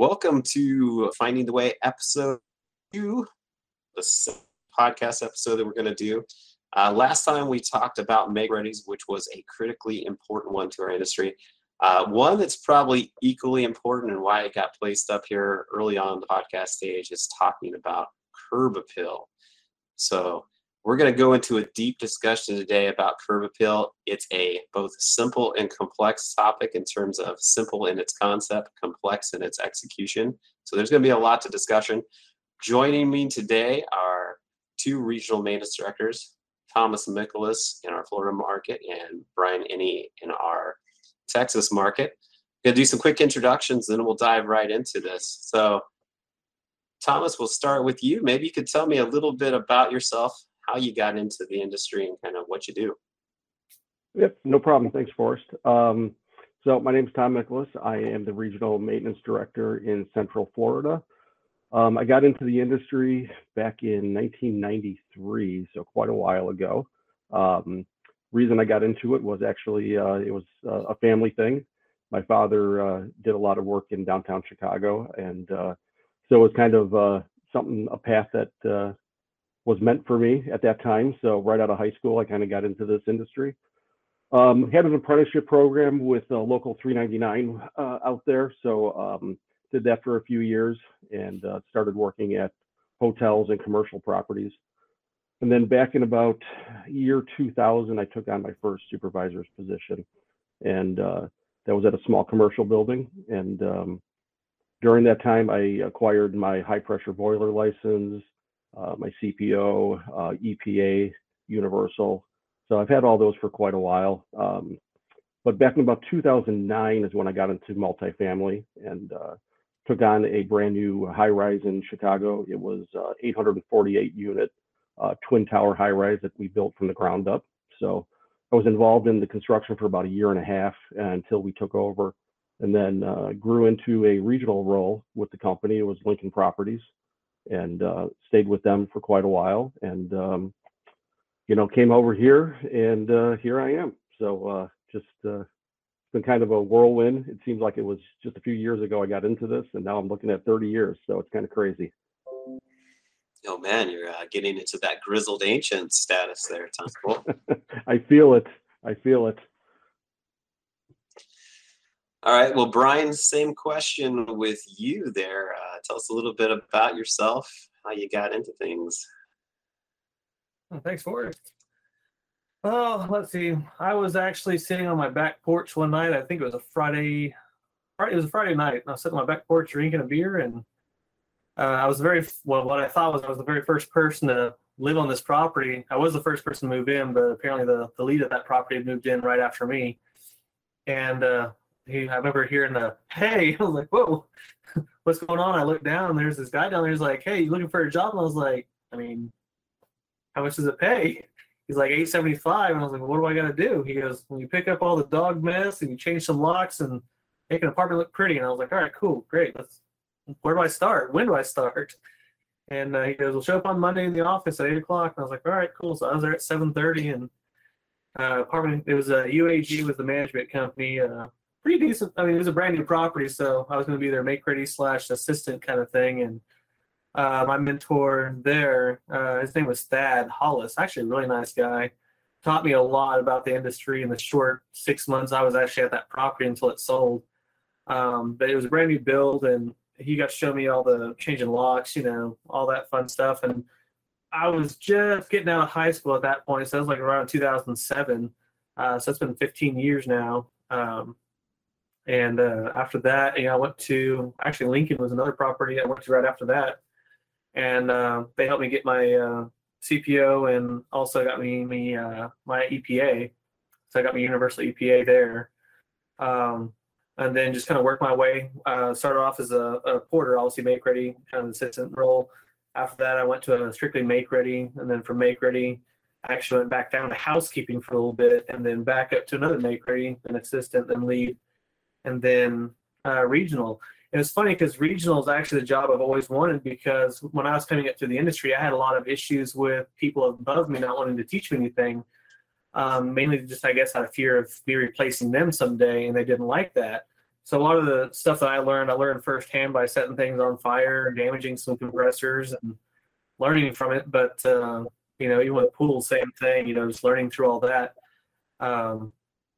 welcome to Finding the Way episode two, the podcast episode that we're going to do. Uh, last time we talked about make readies, which was a critically important one to our industry. Uh, one that's probably equally important and why it got placed up here early on the podcast stage is talking about curb appeal. So we're going to go into a deep discussion today about curb appeal. It's a both simple and complex topic in terms of simple in its concept, complex in its execution. So there's going to be a lot to discussion. Joining me today are two regional maintenance directors, Thomas Nicholas in our Florida market and Brian Inney in our Texas market. Going to do some quick introductions, then we'll dive right into this. So, Thomas, we'll start with you. Maybe you could tell me a little bit about yourself, how you got into the industry, and kind of what you do. Yep, no problem. Thanks, Forrest. Um, so, my name is Tom Nicholas. I am the regional maintenance director in Central Florida. Um, I got into the industry back in 1993, so quite a while ago. Um, reason I got into it was actually uh, it was uh, a family thing. My father uh, did a lot of work in downtown Chicago, and uh, so it was kind of uh, something a path that uh, was meant for me at that time. So right out of high school, I kind of got into this industry. Um, had an apprenticeship program with a local 399 out there, so um, did that for a few years and uh, started working at hotels and commercial properties. And then back in about year 2000, I took on my first supervisor's position, and uh, that was at a small commercial building. And um, during that time, I acquired my high pressure boiler license, uh, my CPO, uh, EPA, Universal. So I've had all those for quite a while. Um, but back in about 2009 is when I got into multifamily and uh, took on a brand new high rise in Chicago. It was uh, 848 unit uh, twin tower high rise that we built from the ground up. So I was involved in the construction for about a year and a half until we took over and then uh, grew into a regional role with the company. It was Lincoln Properties and uh, stayed with them for quite a while and, um, you know, came over here and uh, here I am. So uh, just been kind of a whirlwind. It seems like it was just a few years ago I got into this, and now I'm looking at 30 years. So it's kind of crazy. Oh man, you're uh, getting into that grizzled ancient status there, Tom. Cool. I feel it. I feel it. All right. Well, Brian, same question with you there. Uh, tell us a little bit about yourself, how you got into things. Oh, thanks, Forrest. Oh, let's see. I was actually sitting on my back porch one night. I think it was a Friday. It was a Friday night. I was sitting on my back porch drinking a beer, and uh, I was very well. What I thought was I was the very first person to live on this property. I was the first person to move in, but apparently the the lead of that property moved in right after me. And uh, I remember hearing the "Hey," I was like, "Whoa, what's going on?" I looked down, there's this guy down there. He's like, "Hey, you looking for a job?" And I was like, "I mean, how much does it pay?" he's like 875 and i was like well, what do i got to do he goes when you pick up all the dog mess and you change some locks and make an apartment look pretty and i was like all right cool great let's where do i start when do i start and uh, he goes we'll show up on monday in the office at 8 o'clock and i was like all right cool so i was there at 7.30 and uh, apartment it was a uh, uag was the management company uh, pretty decent i mean it was a brand new property so i was going to be their make ready slash assistant kind of thing and uh, my mentor there, uh, his name was Thad Hollis, actually a really nice guy. Taught me a lot about the industry in the short six months I was actually at that property until it sold. Um, but it was a brand new build, and he got to show me all the changing locks, you know, all that fun stuff. And I was just getting out of high school at that point, so that was like around 2007. Uh, so it's been 15 years now. Um, and uh, after that, you know, I went to actually Lincoln was another property I went to right after that and uh, they helped me get my uh, CPO and also got me me uh, my EPA. So I got my universal EPA there, um, and then just kind of worked my way. Uh, started off as a, a, porter, obviously make ready, kind of assistant role. After that, I went to a strictly make ready, and then from make ready, I actually went back down to housekeeping for a little bit, and then back up to another make ready, an assistant, then lead, and then uh, regional it was funny because regional is actually the job I've always wanted because when I was coming up through the industry, I had a lot of issues with people above me not wanting to teach me anything. Um, mainly just, I guess, out of fear of me replacing them someday, and they didn't like that. so a lot of the stuff that I learned, I learned firsthand by setting things on fire, damaging some compressors, and learning from it. But uh, you know, even with pool, same thing. You know, just learning through all that. Um,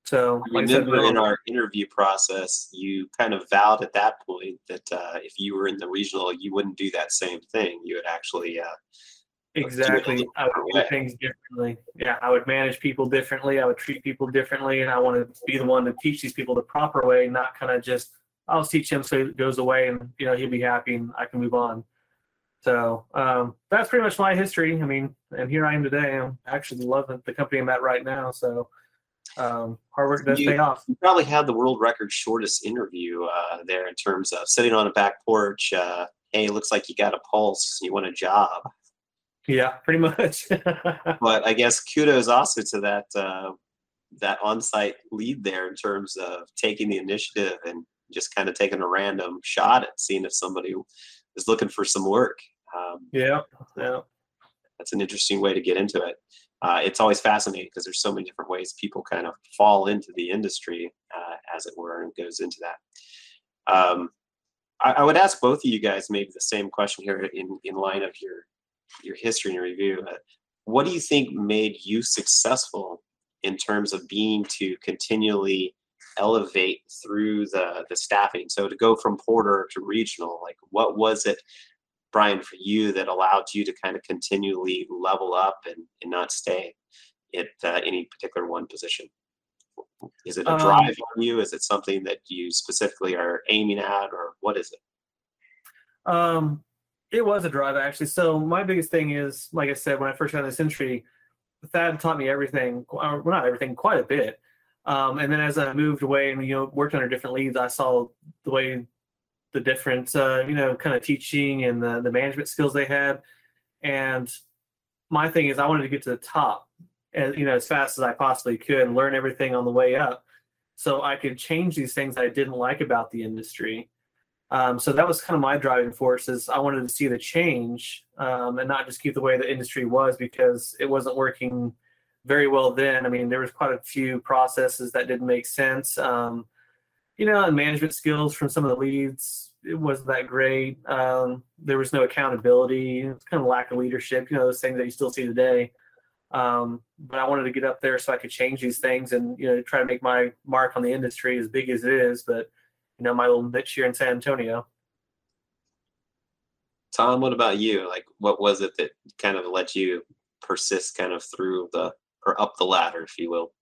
so, like remember said, in our interview process, you kind of vowed at that point that uh, if you were in the regional, you wouldn't do that same thing. You would actually uh, exactly. I would do things differently. Yeah, I would manage people differently. I would treat people differently, and I want to be the one to teach these people the proper way, not kind of just I'll teach him so he goes away and you know he'll be happy and I can move on. So um, that's pretty much my history. I mean, and here I am today. I'm actually loving the company I'm at right now. So um, hard work does you, pay off. You probably had the world record shortest interview uh, there in terms of sitting on a back porch. Uh, hey, looks like you got a pulse. You want a job. Yeah, pretty much. but I guess kudos also to that uh, that on-site lead there in terms of taking the initiative and just kind of taking a random shot at seeing if somebody is looking for some work. Um, yeah, yeah. That's an interesting way to get into it uh, it's always fascinating because there's so many different ways people kind of fall into the industry, uh, as it were, and goes into that. Um, I, I, would ask both of you guys maybe the same question here in, in line of your your history and your review. Uh, what do you think made you successful in terms of being to continually elevate through the the staffing? So to go from porter to regional, like what was it Brian, for you that allowed you to kind of continually level up and, and not stay at uh, any particular one position? Is it a um, drive um, on you? Is it something that you specifically are aiming at, or what is it? Um, it was a drive actually. So my biggest thing is, like I said, when I first got in this industry, Thad taught me everything. Well, not everything, quite a bit. Um, and then as I moved away and you know worked under different leads, I saw the way the different uh, you know kind of teaching and the, the management skills they had. And my thing is i wanted to get to the top and you know as fast as i possibly could and learn everything on the way up so i could change these things i didn't like about the industry. Um, so that was kind of my driving force is i wanted to see the change um, and not just keep the way the industry was because it wasn't working very well then. I mean there was quite a few processes that didn't make sense. Um, you know, and management skills from some of the leads, it wasn't that great. Um, there was no accountability, kind of lack of leadership, you know, those things that you still see today. Um, but I wanted to get up there so I could change these things and, you know, try to make my mark on the industry as big as it is. But, you know, my little niche here in San Antonio. Tom, what about you? Like, what was it that kind of let you persist kind of through the, or up the ladder, if you will?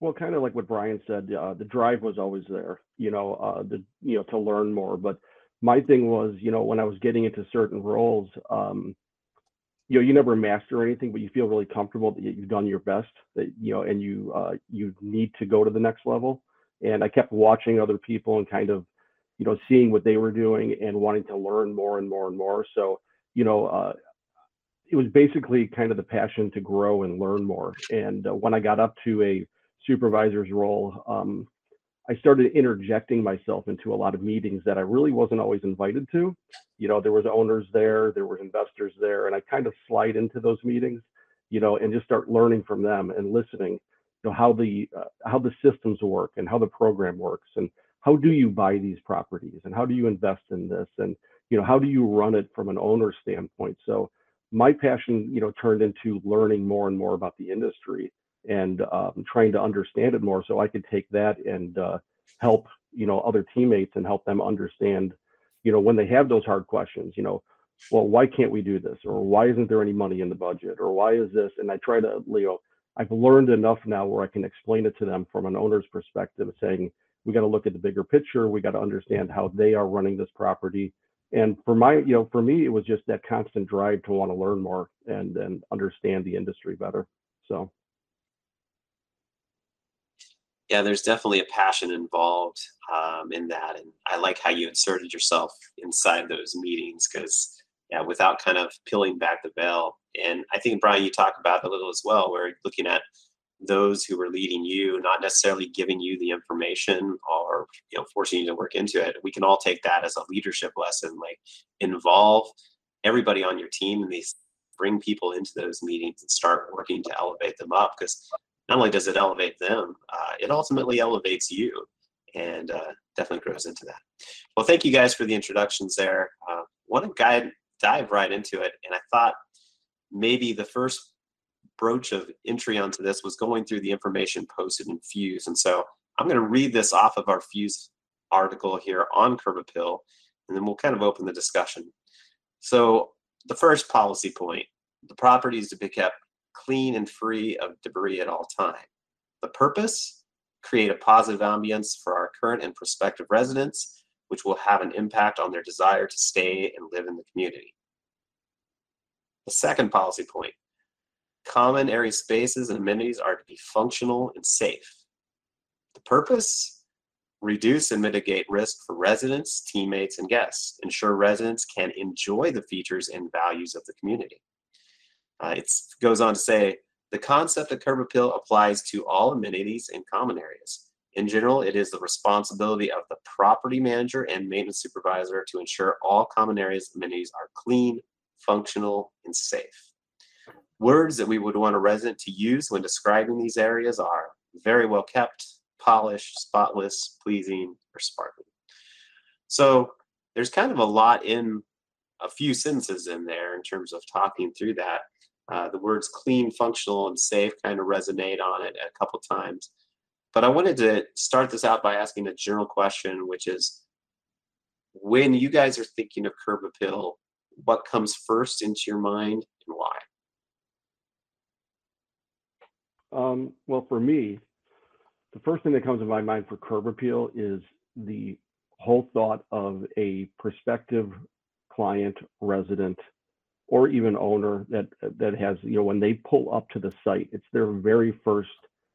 Well, kind of like what Brian said, uh, the drive was always there, you know, uh, the you know to learn more. But my thing was, you know, when I was getting into certain roles, um, you know, you never master anything, but you feel really comfortable that you've done your best, that you know, and you uh, you need to go to the next level. And I kept watching other people and kind of, you know, seeing what they were doing and wanting to learn more and more and more. So, you know, uh, it was basically kind of the passion to grow and learn more. And uh, when I got up to a supervisor's role, um, I started interjecting myself into a lot of meetings that I really wasn't always invited to. You know, there was owners there, there were investors there, and I kind of slide into those meetings, you know, and just start learning from them and listening, you know, how the uh, how the systems work and how the program works and how do you buy these properties and how do you invest in this and you know how do you run it from an owner standpoint. So my passion, you know, turned into learning more and more about the industry and um, trying to understand it more so I could take that and uh, help, you know, other teammates and help them understand, you know, when they have those hard questions, you know, well, why can't we do this? Or why isn't there any money in the budget? Or why is this? And I try to, know, I've learned enough now where I can explain it to them from an owner's perspective, saying, we got to look at the bigger picture. We got to understand how they are running this property. And for my, you know, for me, it was just that constant drive to want to learn more and and understand the industry better. So yeah, there's definitely a passion involved um, in that, and I like how you inserted yourself inside those meetings because, yeah, without kind of peeling back the veil. And I think Brian, you talk about a little as well, where looking at those who were leading you, not necessarily giving you the information or you know forcing you to work into it. We can all take that as a leadership lesson, like involve everybody on your team in these bring people into those meetings and start working to elevate them up because not only does it elevate them, uh, it ultimately elevates you. And uh, definitely grows into that. Well, thank you guys for the introductions there. Uh, want to guide dive right into it, and I thought maybe the first broach of entry onto this was going through the information posted in Fuse, and so I'm going to read this off of our Fuse article here on Curb Appeal, and then we'll kind of open the discussion. So the first policy point: the property is to be kept clean and free of debris at all time. The purpose create a positive ambience for our current and prospective residents, which will have an impact on their desire to stay and live in the community. The second policy point common area spaces and amenities are to be functional and safe. The purpose reduce and mitigate risk for residents, teammates, and guests, ensure residents can enjoy the features and values of the community. Uh, it goes on to say the concept of curb appeal applies to all amenities and common areas. In general, it is the responsibility of the property manager and maintenance supervisor to ensure all common areas amenities are clean, functional, and safe. Words that we would want a resident to use when describing these areas are very well kept, polished, spotless, pleasing, or sparkling. So there's kind of a lot in a few sentences in there in terms of talking through that. Uh, the words clean, functional, and safe kind of resonate on it a couple times. But I wanted to start this out by asking a general question, which is when you guys are thinking of curb appeal, what comes first into your mind and why? Um, well, for me, the first thing that comes to my mind for curb appeal is the whole thought of a prospective client, resident, or even owner that that has you know when they pull up to the site it's their very first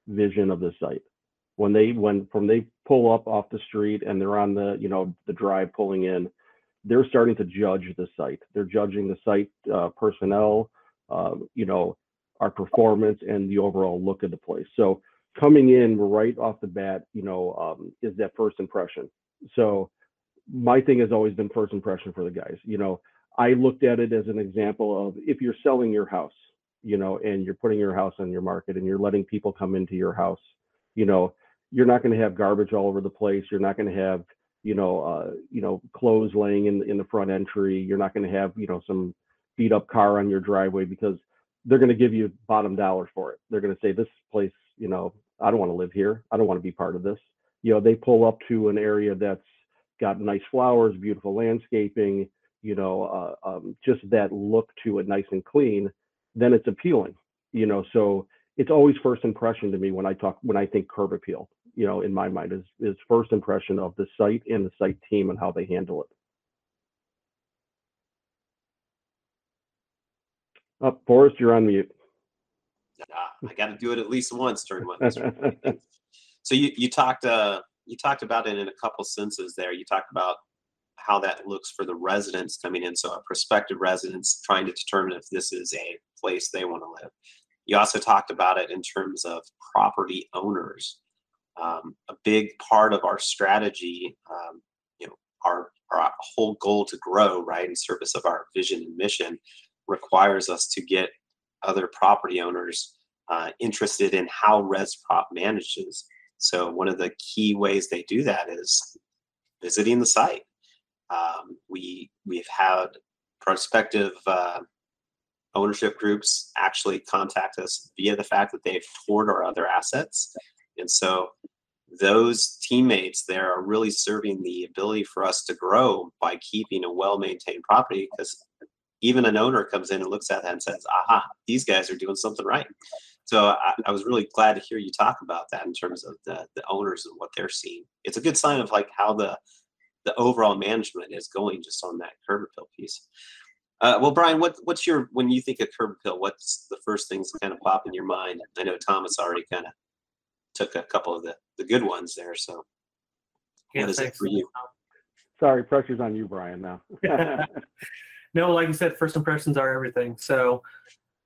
vision of the site. When they when from they pull up off the street and they're on the you know the drive pulling in they're starting to judge the site. They're judging the site uh, personnel uh, you know our performance and the overall look of the place. So coming in right off the bat you know um, is that first impression. So my thing has always been first impression for the guys. You know I looked at it as an example of if you're selling your house, you know, and you're putting your house on your market and you're letting people come into your house, you know, you're not going to have garbage all over the place. You're not going to have, you know, uh, you know, clothes laying in in the front entry. You're not going to have, you know, some beat up car on your driveway because they're going to give you bottom dollar for it. They're going to say this place, you know, I don't want to live here. I don't want to be part of this. You know, they pull up to an area that's got nice flowers, beautiful landscaping, you know, uh, um, just that look to it, nice and clean, then it's appealing. You know, so it's always first impression to me when I talk when I think curb appeal. You know, in my mind is is first impression of the site and the site team and how they handle it. Up, oh, Forrest, you're on mute. Uh, I got to do it at least once during one. so you you talked uh you talked about it in a couple senses there. You talked about how that looks for the residents coming in. So, a prospective residents trying to determine if this is a place they want to live. You also talked about it in terms of property owners. Um, a big part of our strategy, um, you know, our, our whole goal to grow, right, in service of our vision and mission, requires us to get other property owners uh, interested in how ResProp manages. So, one of the key ways they do that is visiting the site um, we we've had prospective uh, ownership groups actually contact us via the fact that they've toured our other assets, and so those teammates there are really serving the ability for us to grow by keeping a well-maintained property because even an owner comes in and looks at that and says, aha, these guys are doing something right. So I, I, was really glad to hear you talk about that in terms of the, the owners and what they're seeing. It's a good sign of like how the the overall management is going just on that curb appeal piece. Uh, well, Brian, what, what's your when you think of curb appeal? What's the first things that kind of pop in your mind? I know Thomas already kind of took a couple of the, the good ones there. So, yeah, what is it for you? Sorry, pressure's on you, Brian. Now, no, like you said, first impressions are everything. So,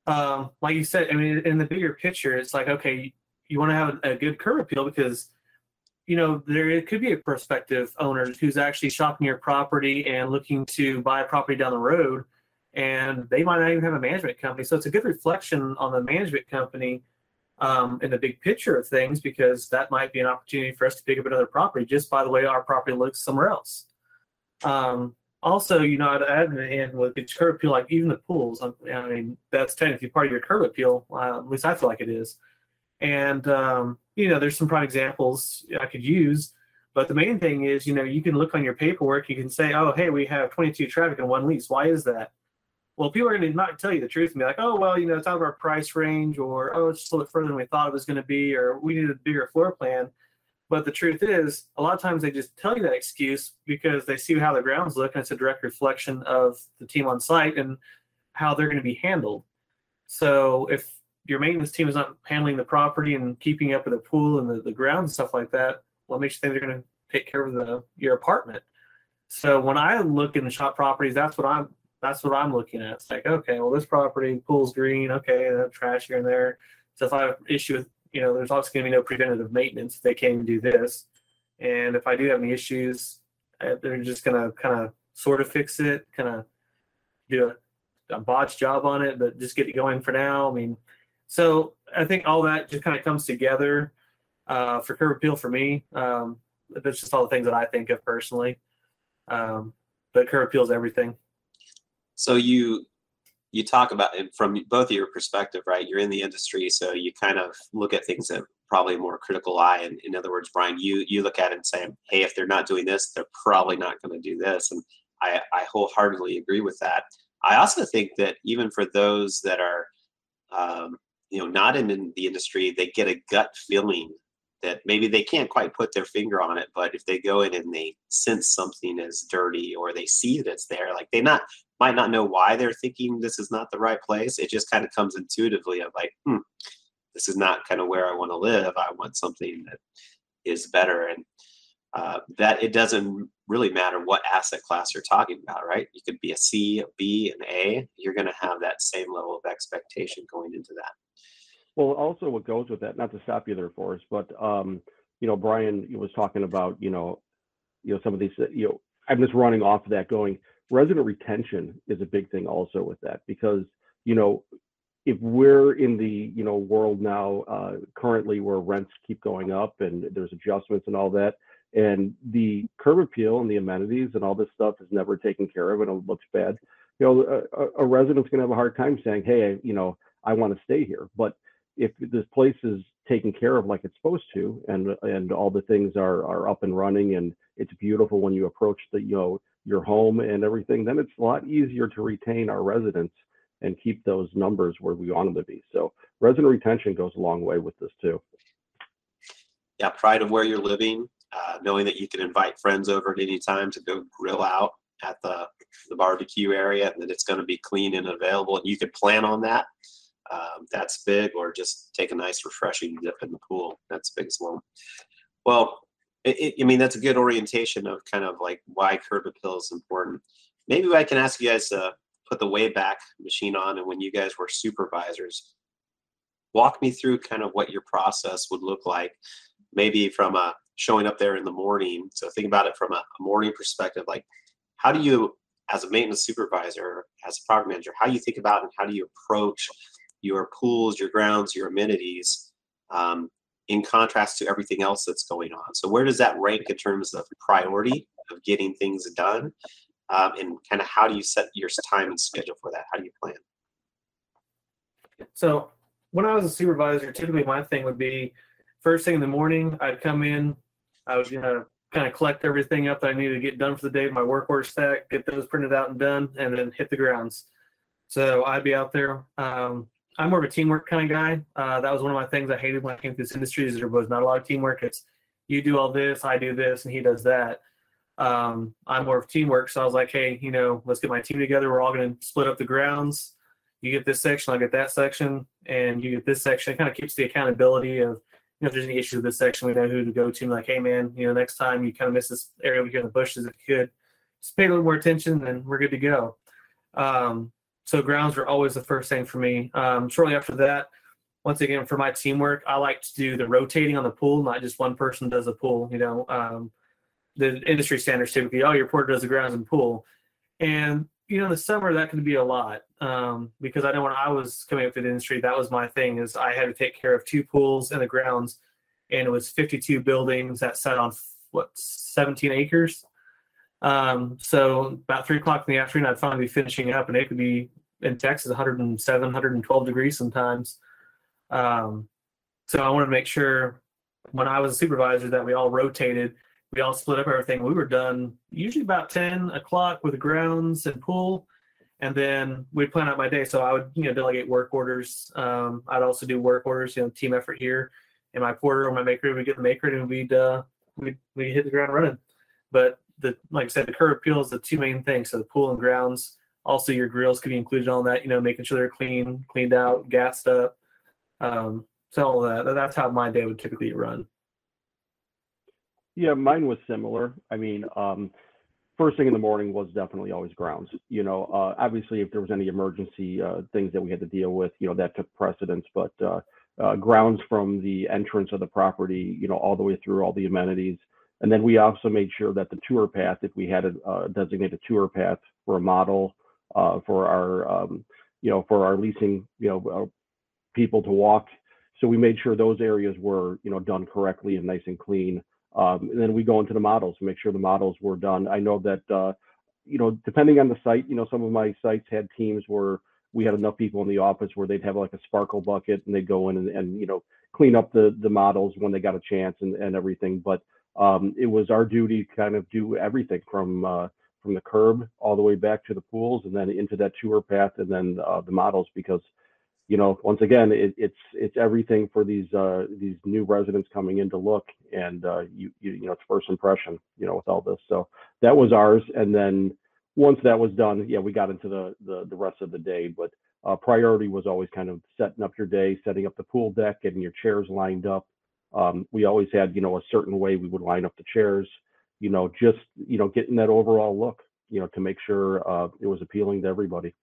um, like you said, I mean, in the bigger picture, it's like okay, you want to have a, a good curb appeal because you know, there could be a prospective owner who's actually shopping your property and looking to buy a property down the road, and they might not even have a management company. So it's a good reflection on the management company um, in the big picture of things because that might be an opportunity for us to pick up another property just by the way our property looks somewhere else. Um, also, you know, I'd add in with the curb appeal, like even the pools. I mean, that's technically part of your curb appeal. Uh, at least I feel like it is. And um, you know, there's some prime examples I could use, but the main thing is, you know, you can look on your paperwork. You can say, oh, hey, we have 22 traffic in one lease. Why is that? Well, people are going to not tell you the truth and be like, oh, well, you know, it's out of our price range, or oh, it's just a little further than we thought it was going to be, or we need a bigger floor plan. But the truth is, a lot of times they just tell you that excuse because they see how the grounds look, and it's a direct reflection of the team on site and how they're going to be handled. So if your maintenance team is not handling the property and keeping up with the pool and the, the ground and stuff like that, what makes you think they're going to take care of the your apartment? So when I look in the shop properties, that's what I'm that's what I'm looking at. It's like, okay, well, this property pool's green, okay, trash here and there. So if I have issue with, you know, there's also going to be no preventative maintenance they can't do this. And if I do have any issues, uh, they're just going to kind of sort of fix it, kind of do a, a botch job on it, but just get it going for now. I mean, so I think all that just kind of comes together uh, for curb appeal for me. Um, that's just all the things that I think of personally. Um, but curb appeal is everything. So you you talk about it from both your perspective, right? You're in the industry, so you kind of look at things that probably a more critical eye. And in other words, Brian, you you look at it and say, hey, if they're not doing this, they're probably not going to do this. And I, I wholeheartedly agree with that. I also think that even for those that are um, you know not in, the industry, they get a gut feeling that maybe they can't quite put their finger on it, but if they go in and they sense something is dirty or they see that it's there, like they not might not know why they're thinking this is not the right place. It just kind of comes intuitively of like, hmm, this is not kind of where I want to live. I want something that is better. And uh, that it doesn't really matter what asset class you're talking about, right? You could be a C, a B, an A. You're going to have that same level of expectation going into that. Well, also what goes with that, not to stop you there, Forrest, but um, you know, Brian was talking about, you know, you know, some of these, you know, I'm just running off of that going, resident retention is a big thing also with that because you know if we're in the you know world now uh, currently where rents keep going up and there's adjustments and all that and the curb appeal and the amenities and all this stuff is never taken care of and it looks bad you know a, a resident's going to have a hard time saying hey you know i want to stay here but if this place is taken care of like it's supposed to and and all the things are are up and running and it's beautiful when you approach the you know your home and everything, then it's a lot easier to retain our residents and keep those numbers where we want them to be. So resident retention goes a long way with this too. Yeah, pride of where you're living, uh, knowing that you can invite friends over at any time to go grill out at the, the barbecue area and that it's going to be clean and available and you can plan on that. Um, that's big, or just take a nice refreshing dip in the pool. That's big as well Well, it, I mean, that's a good orientation of kind of like why curb appeal is important. Maybe I can ask you guys to put the Wayback Machine on, and when you guys were supervisors, walk me through kind of what your process would look like. Maybe from a showing up there in the morning. So think about it from a, morning perspective. Like, how do you, as a maintenance supervisor, as a property manager, how do you think about and how do you approach your pools, your grounds, your amenities um, in contrast to everything else that's going on. So where does that rank in terms of priority of getting things done? Um, and kind of how do you set your time and schedule for that? How do you plan? So when I was a supervisor, typically my thing would be first thing in the morning, I'd come in, I was gonna kind of collect everything up that I needed to get done for the day, my work stack, get those printed out and done, and then hit the grounds. So I'd be out there. Um, I'm more of a teamwork kind of guy. Uh, that was one of my things I hated when I came to this industry. Is there was not a lot of teamwork. It's you do all this, I do this, and he does that. Um, I'm more of teamwork, so I was like, hey, you know, let's get my team together. We're all going to split up the grounds. You get this section, I get that section, and you get this section. It kind of keeps the accountability of, you know, if there's any issues with this section, we know who to go to. Like, hey, man, you know, next time you kind of miss this area over here in the bushes, if you could, just pay a little more attention, and we're good to go. Um, so grounds were always the first thing for me. Um, shortly after that, once again for my teamwork, I like to do the rotating on the pool, not just one person does the pool. You know, um, the industry standards typically, oh, your porter does the grounds and pool, and you know, in the summer that can be a lot um, because I know when I was coming up to the industry, that was my thing is I had to take care of two pools and the grounds, and it was 52 buildings that sat on what 17 acres. Um, so about three o'clock in the afternoon, I'd finally be finishing up, and it could be in Texas 107, 112 degrees sometimes. Um, so I wanted to make sure when I was a supervisor that we all rotated we all split up everything. We were done usually about 10 o'clock with the grounds and pool. And then we'd plan out my day. So I would, you know, delegate work orders. Um, I'd also do work orders, you know, team effort here. And my porter or my maker would get the maker and we'd, uh, we'd, we'd hit the ground running. But the, like I said, the curb appeal is the two main things. So the pool and grounds, also your grills could be included on that, you know, making sure they're clean, cleaned out, gassed up. Um, so all that, that's how my day would typically run. Yeah, mine was similar. I mean, um, first thing in the morning was definitely always grounds. You know, uh, obviously, if there was any emergency uh, things that we had to deal with, you know, that took precedence. But uh, uh, grounds from the entrance of the property, you know, all the way through all the amenities. And then we also made sure that the tour path, if we had a uh, designated tour path for a model uh, for our, um, you know, for our leasing, you know, people to walk. So we made sure those areas were, you know, done correctly and nice and clean. Um, and then we go into the models, to make sure the models were done. I know that, uh, you know, depending on the site, you know, some of my sites had teams where we had enough people in the office where they'd have like a sparkle bucket and they'd go in and, and you know, clean up the, the models when they got a chance and, and everything. But um, it was our duty to kind of do everything from, uh, from the curb all the way back to the pools and then into that tour path and then uh, the models because you know, once again, it, it's it's everything for these uh, these new residents coming in to look, and uh, you, you you know, it's first impression, you know, with all this. So that was ours, and then once that was done, yeah, we got into the the, the rest of the day. But uh, priority was always kind of setting up your day, setting up the pool deck, getting your chairs lined up. Um, we always had, you know, a certain way we would line up the chairs, you know, just you know, getting that overall look, you know, to make sure uh, it was appealing to everybody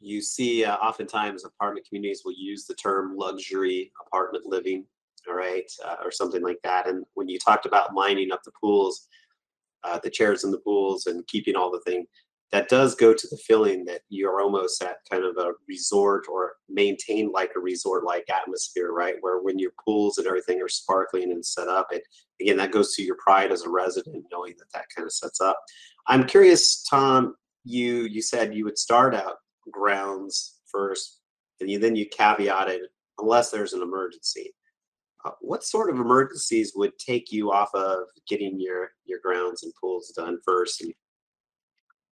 you see uh, oftentimes apartment communities will use the term luxury apartment living all right uh, or something like that and when you talked about lining up the pools uh, the chairs in the pools and keeping all the thing that does go to the feeling that you're almost at kind of a resort or maintain like a resort like atmosphere right where when your pools and everything are sparkling and set up it again that goes to your pride as a resident knowing that that kind of sets up. I'm curious tom you you said you would start out grounds first, and you, then you caveated unless there's an emergency. Uh, what sort of emergencies would take you off of getting your your grounds and pools done first? And,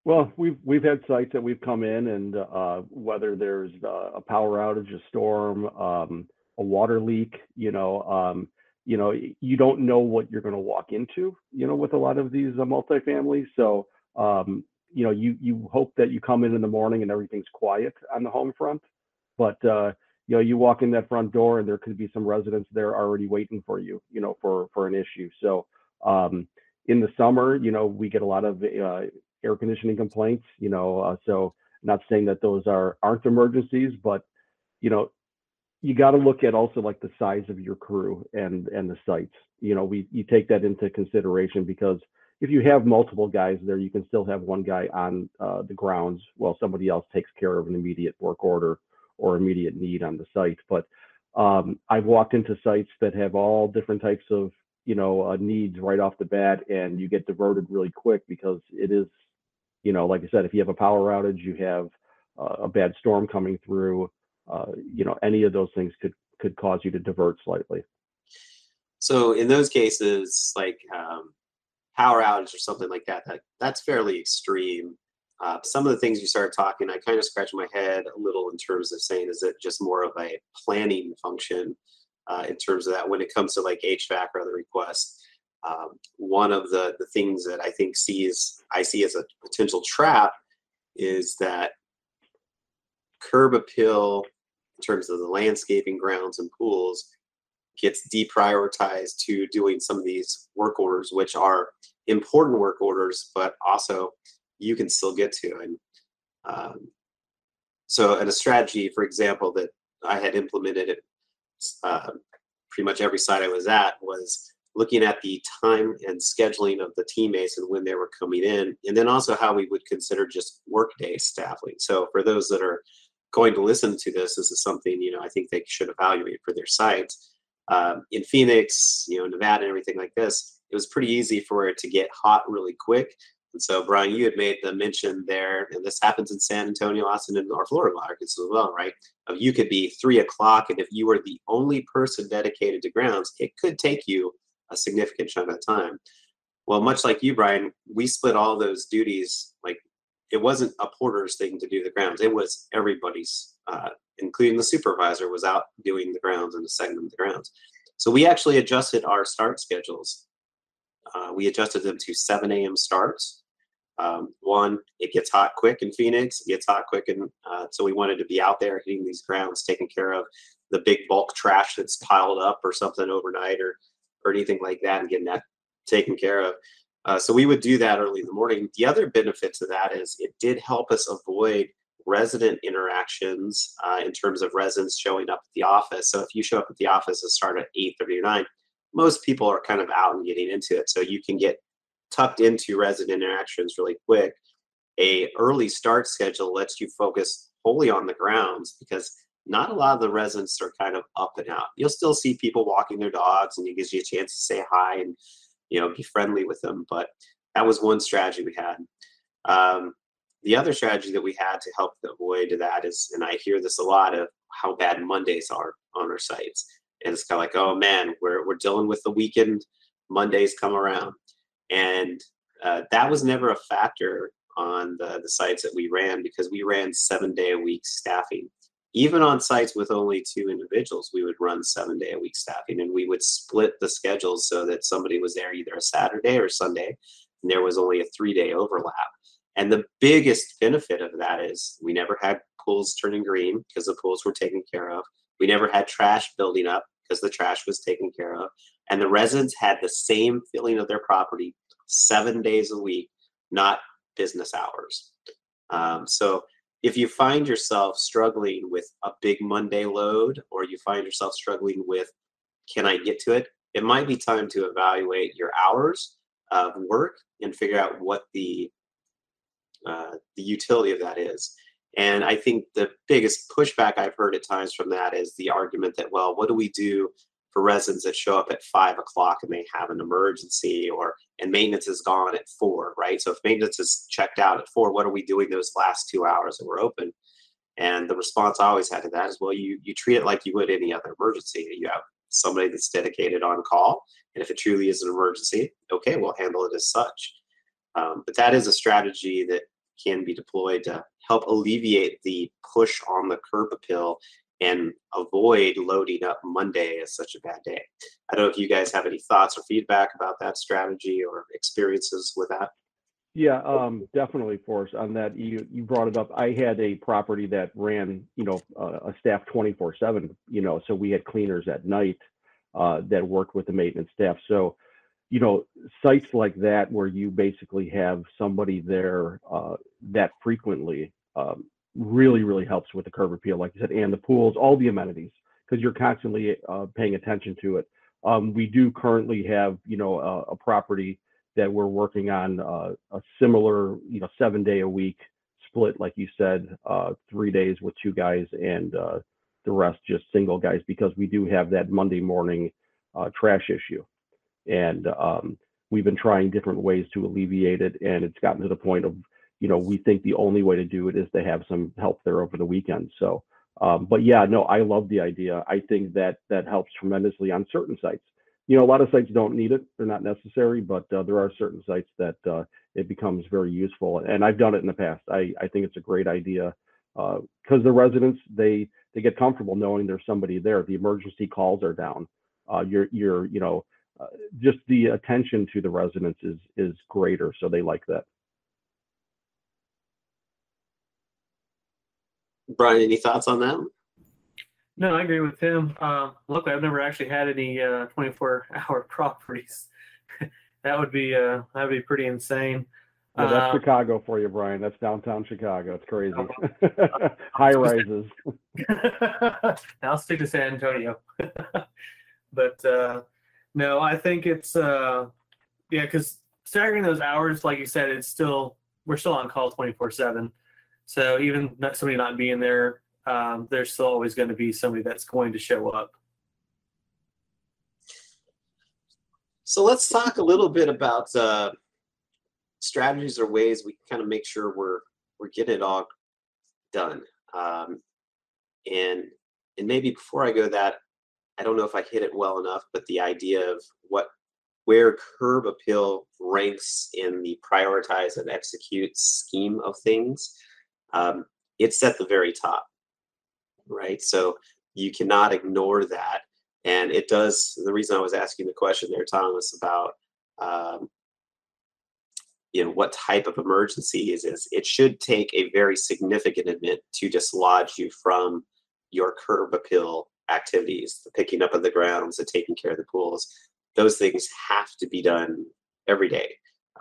well, we've we've had sites that we've come in, and uh, whether there's uh, a power outage, a storm, um, a water leak, you know, um, you know, you don't know what you're going to walk into, you know, with a lot of these uh, multifamilies. So, um, you know, you you hope that you come in in the morning and everything's quiet on the home front, but uh, you know, you walk in that front door and there could be some residents there already waiting for you, you know, for for an issue. So um, in the summer, you know, we get a lot of uh, air conditioning complaints, you know, uh, so not saying that those are aren't emergencies, but you know, you got to look at also like the size of your crew and and the sites. You know, we you take that into consideration because if you have multiple guys there, you can still have one guy on uh, the grounds while somebody else takes care of an immediate work order or immediate need on the site. But um, I've walked into sites that have all different types of you know uh, needs right off the bat, and you get diverted really quick because it is, you know, like I said, if you have a power outage, you have uh, a bad storm coming through. Uh, you know, any of those things could could cause you to divert slightly. So in those cases, like um, power outage or something like that, that that's fairly extreme. Uh, some of the things you started talking, I kind of scratched my head a little in terms of saying, is it just more of a planning function uh, in terms of that when it comes to like HVAC or other requests? Um, one of the the things that I think sees I see as a potential trap is that curb appeal in terms of the landscaping grounds and pools gets deprioritized to doing some of these work orders, which are important work orders, but also you can still get to. And um, so, and a strategy, for example, that I had implemented at uh, pretty much every site I was at was looking at the time and scheduling of the teammates and when they were coming in, and then also how we would consider just workday staffing. So for those that are going to listen to this, this is something you know I think they should evaluate for their sites. Um, in Phoenix, you know, Nevada, and everything like this, it was pretty easy for it to get hot really quick. And so, Brian, you had made the mention there, and this happens in San Antonio, Austin, and North Florida markets as well, right? Of you could be three o'clock, and if you were the only person dedicated to grounds, it could take you a significant chunk of time. Well, much like you, Brian, we split all those duties. Like it wasn't a porter's thing to do the grounds; it was everybody's, uh, including the supervisor, was out doing the grounds and the segment of the grounds. So we actually adjusted our start schedules. Uh, we adjusted them to 7 a.m. starts. Um, one, it gets hot quick in Phoenix. It gets hot quick, and uh, so we wanted to be out there hitting these grounds, taking care of the big bulk trash that's piled up or something overnight, or or anything like that and getting that taken care of. Uh, so we would do that early in the morning. The other benefit to that is it did help us avoid resident interactions uh, in terms of residents showing up at the office. So if you show up at the office and start at 8:30 or 9, most people are kind of out and getting into it. So you can get tucked into resident interactions really quick. A early start schedule lets you focus wholly on the grounds because not a lot of the residents are kind of up and out. You'll still see people walking their dogs, and it gives you a chance to say hi and you know be friendly with them. But that was one strategy we had. Um, the other strategy that we had to help avoid that is, and I hear this a lot of how bad Mondays are on our sites, and it's kind of like, oh man, we're we're dealing with the weekend. Mondays come around, and uh, that was never a factor on the, the sites that we ran because we ran seven day a week staffing even on sites with only two individuals, we would run seven day a week staffing and we would split the schedules so that somebody was there either a Saturday or Sunday, and there was only a three day overlap. And the biggest benefit of that is we never had pools turning green because the pools were taken care of. We never had trash building up because the trash was taken care of. And the residents had the same feeling of their property seven days a week, not business hours. Um, so if you find yourself struggling with a big Monday load or you find yourself struggling with, can I get to it? It might be time to evaluate your hours of work and figure out what the uh, the utility of that is. And I think the biggest pushback I've heard at times from that is the argument that, well, what do we do for residents that show up at five o'clock and they have an emergency or and maintenance is gone at four, right? So if maintenance is checked out at four, what are we doing those last two hours that we're open? And the response I always had to that is, well, you you treat it like you would any other emergency. You have somebody that's dedicated on call, and if it truly is an emergency, okay, we'll handle it as such. Um, but that is a strategy that can be deployed to help alleviate the push on the curb appeal and avoid loading up Monday as such a bad day. I don't know if you guys have any thoughts or feedback about that strategy or experiences with that. Yeah, um, definitely, Forrest. On that, you you brought it up. I had a property that ran, you know, uh, a staff twenty four seven. You know, so we had cleaners at night uh, that worked with the maintenance staff. So, you know, sites like that where you basically have somebody there uh, that frequently um, really, really helps with the curb appeal, like you said, and the pools, all the amenities, because you're constantly uh, paying attention to it. Um, we do currently have, you know, a, a property that we're working on uh, a similar, you know, seven day a week split, like you said, uh, three days with two guys and uh, the rest just single guys, because we do have that Monday morning uh, trash issue. And um, we've been trying different ways to alleviate it, and it's gotten to the point of you know, we think the only way to do it is to have some help there over the weekend. So, um, but yeah, no, I love the idea. I think that that helps tremendously on certain sites. You know, a lot of sites don't need it; they're not necessary, but uh, there are certain sites that uh, it becomes very useful. And I've done it in the past. I I think it's a great idea because uh, the residents they they get comfortable knowing there's somebody there. The emergency calls are down. Uh, you're you're you know uh, just the attention to the residents is is greater, so they like that. Brian, any thoughts on that? No, I agree with him. Um, luckily, I've never actually had any uh, 24-hour properties. that would be uh, that would be pretty insane. Yeah, that's uh, Chicago for you, Brian. That's downtown Chicago. It's crazy. Oh. High rises. I'll stick to San Antonio. but uh, No, I think it's uh, yeah, because staggering those hours, like you said, it's still we're still on call twenty four seven. So even not somebody not being there, um, there's still always going to be somebody that's going to show up. So let's talk a little bit about uh, strategies or ways we kind of make sure we're we're getting it all done. Um, and and maybe before I go that, I don't know if I hit it well enough, but the idea of what where curb appeal ranks in the prioritize and execute scheme of things, um, it's at the very top, right? So you cannot ignore that. And it does, the reason I was asking the question there, Thomas, about um, you know what type of emergency is is it should take a very significant event to dislodge you from your curb appeal activities the picking up of the grounds the taking care of the pools those things have to be done every day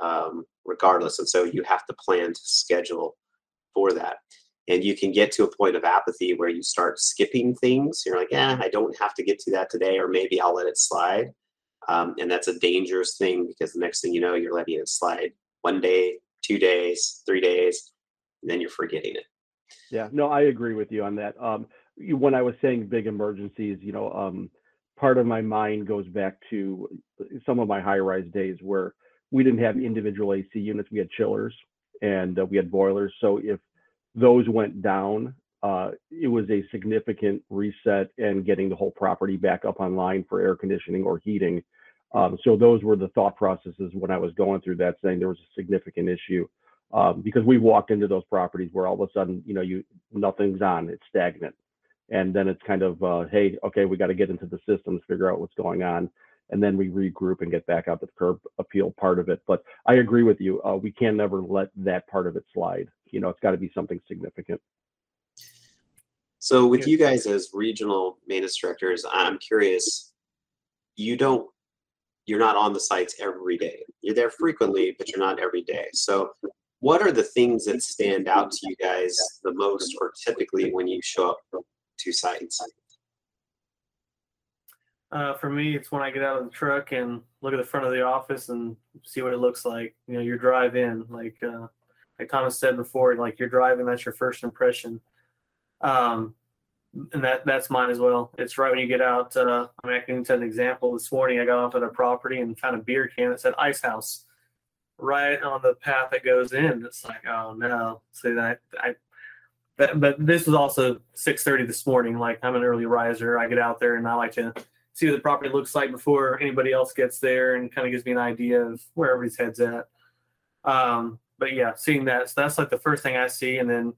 um, regardless and so you have to plan to schedule for that and you can get to a point of apathy where you start skipping things you're like yeah i don't have to get to that today or maybe i'll let it slide um, and that's a dangerous thing because the next thing you know you're letting it slide one day, two days, three days, and then you're forgetting it. Yeah, no, I agree with you on that. Um, when I was saying big emergencies, you know, um, part of my mind goes back to some of my high-rise days where we didn't have individual AC units; we had chillers and uh, we had boilers. So if those went down, uh, it was a significant reset and getting the whole property back up online for air conditioning or heating um, so those were the thought processes when I was going through that, saying there was a significant issue um, because we walked into those properties where all of a sudden, you know, you nothing's on, it's stagnant, and then it's kind of, uh, hey, okay, we got to get into the systems, figure out what's going on, and then we regroup and get back out to the curb appeal part of it. But I agree with you, uh, we can never let that part of it slide. You know, it's got to be something significant. So with you guys as regional maintenance directors, I'm curious, you don't you're not on the sites every day. You're there frequently, but you're not every day. So, what are the things that stand out to you guys the most, or typically when you show up to sites? Uh, for me, it's when I get out of the truck and look at the front of the office and see what it looks like. You know, your drive in, like uh, like Thomas said before, like you're driving, that's your first impression. Um, and that that's mine as well. It's right when you get out. Uh, I mean, I can set an example. This morning, I got off at a property and found a beer can that said Ice House right on the path that goes in. It's like, oh no. So that I, but, but this was also 6:30 this morning. Like I'm an early riser. I get out there and I like to see what the property looks like before anybody else gets there, and kind of gives me an idea of where everybody's head's at. Um, but yeah, seeing that, so that's like the first thing I see, and then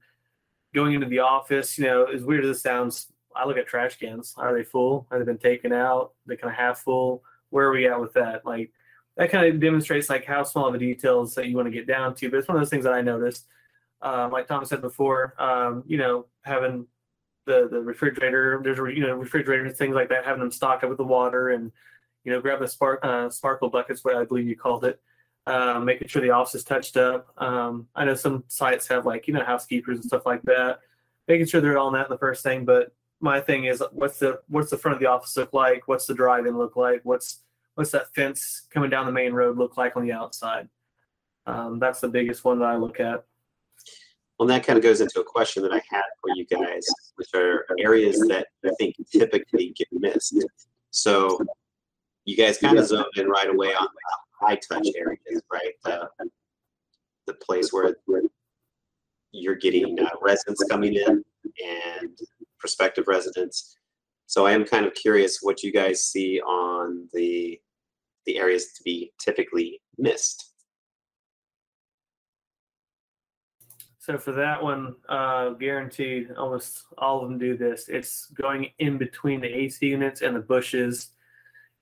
going into the office, you know, as weird as this sounds, I look at trash cans. Are they full? Have they been taken out? They kind of half full. Where are we at with that? Like that kind of demonstrates like how small the details that you want to get down to. But it's one of those things that I noticed. Um, like Thomas said before, um, you know, having the the refrigerator, there's you know refrigerators, things like that, having them stocked up with the water and you know grab the spark uh, sparkle buckets, what I believe you called it, uh, making sure the office is touched up. Um, I know some sites have like you know housekeepers and stuff like that, making sure they're on that the first thing. But my thing is, what's the what's the front of the office look like? What's the drive-in look like? What's what's that fence coming down the main road look like on the outside? Um, that's the biggest one that I look at. Well, that kind of goes into a question that I had for you guys, which are areas that I think typically get missed. So you guys kind of zoned in right away on high touch areas, right? The, the place where, where you're getting uh, residents coming in and prospective residents. So I am kind of curious what you guys see on the the areas to be typically missed. So for that one, uh, guaranteed, almost all of them do this. It's going in between the AC units and the bushes,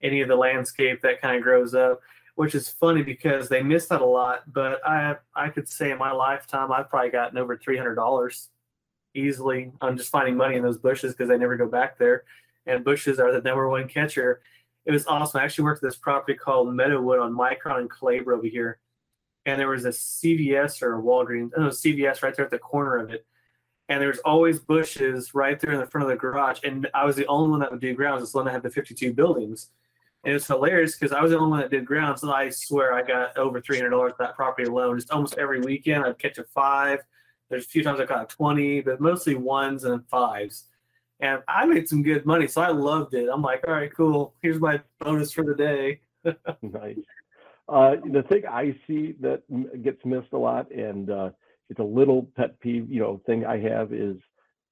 any of the landscape that kind of grows up which is funny because they miss that a lot. But I I could say in my lifetime I've probably gotten over three hundred dollars easily on just finding money in those bushes because they never go back there. And bushes are the number one catcher. It was awesome. I actually worked at this property called Meadowood on Micron and Calabria over here. And there was a CVS or a Walgreens, oh, no, CVS right there at the corner of it. And there was always bushes right there in the front of the garage. And I was the only one that would do grounds. It's the one that had the 52 buildings And it's hilarious because I was the only one that did grounds, and I swear I got over three hundred dollars that property alone. Just almost every weekend, I'd catch a five. There's a few times I caught a twenty, but mostly ones and fives. And I made some good money, so I loved it. I'm like, all right, cool. Here's my bonus for the day. nice. Uh, the thing I see that gets missed a lot, and uh, it's a little pet peeve, you know, thing I have is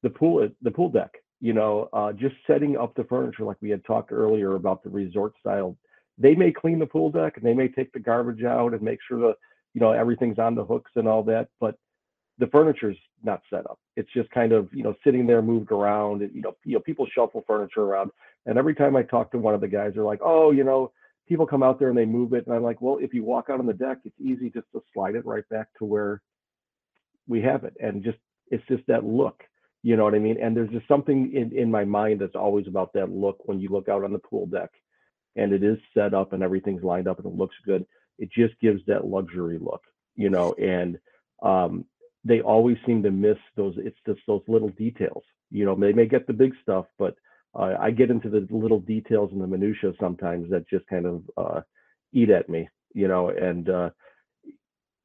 the pool, the pool deck. You know, uh, just setting up the furniture, like we had talked earlier about the resort style. They may clean the pool deck and they may take the garbage out and make sure that you know everything's on the hooks and all that, but the furniture's not set up. It's just kind of you know sitting there, moved around. And, you know, you know, people shuffle furniture around, and every time I talk to one of the guys, they're like, "Oh, you know, people come out there and they move it," and I'm like, "Well, if you walk out on the deck, it's easy just to slide it right back to where we have it, and just it's just that look." You know what I mean? And there's just something in, in my mind that's always about that look when you look out on the pool deck and it is set up and everything's lined up and it looks good. It just gives that luxury look, you know, and um, they always seem to miss those. It's just those little details. You know, they may get the big stuff, but uh, I get into the little details and the minutia sometimes that just kind of uh, eat at me. You know, and uh,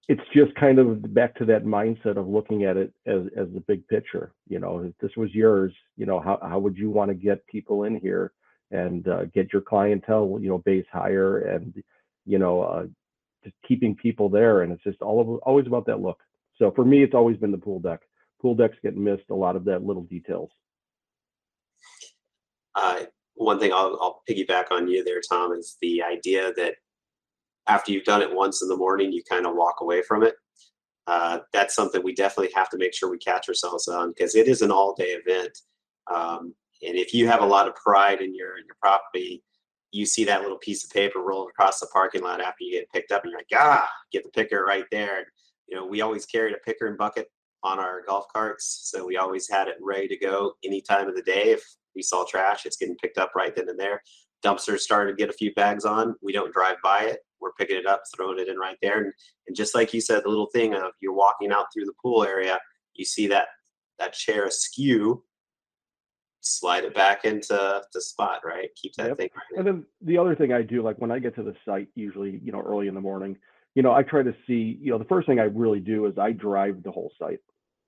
it's just kind of back to that mindset of looking at it as as the big picture. You know, if this was yours, you know, how how would you want to get people in here and uh, get your clientele, you know, base higher and you know, uh, just keeping people there. And it's just all of, always about that look. So for me, it's always been the pool deck. Pool decks get missed a lot of that little details. Uh, one thing I'll, I'll piggyback on you there, Tom, is the idea that after you've done it once in the morning, you kind of walk away from it. Uh, that's something we definitely have to make sure we catch ourselves on because it is an all-day event. Um, and if you have a lot of pride in your in your property, you see that little piece of paper rolling across the parking lot after you get picked up, and you're like, ah, get the picker right there you know, we always carried a picker and bucket on our golf carts. So we always had it ready to go any time of the day. If we saw trash, it's getting picked up right then and there. Dumpsters starting to get a few bags on. We don't drive by it. We're picking it up, throwing it in right there. And, and just like you said, the little thing of you're walking out through the pool area, you see that that chair askew, slide it back into the spot, right? Keep that yep. thing. Right and then the other thing I do, like when I get to the site, usually, you know, early in the morning, you know, I try to see, you know, the first thing I really do is I drive the whole site.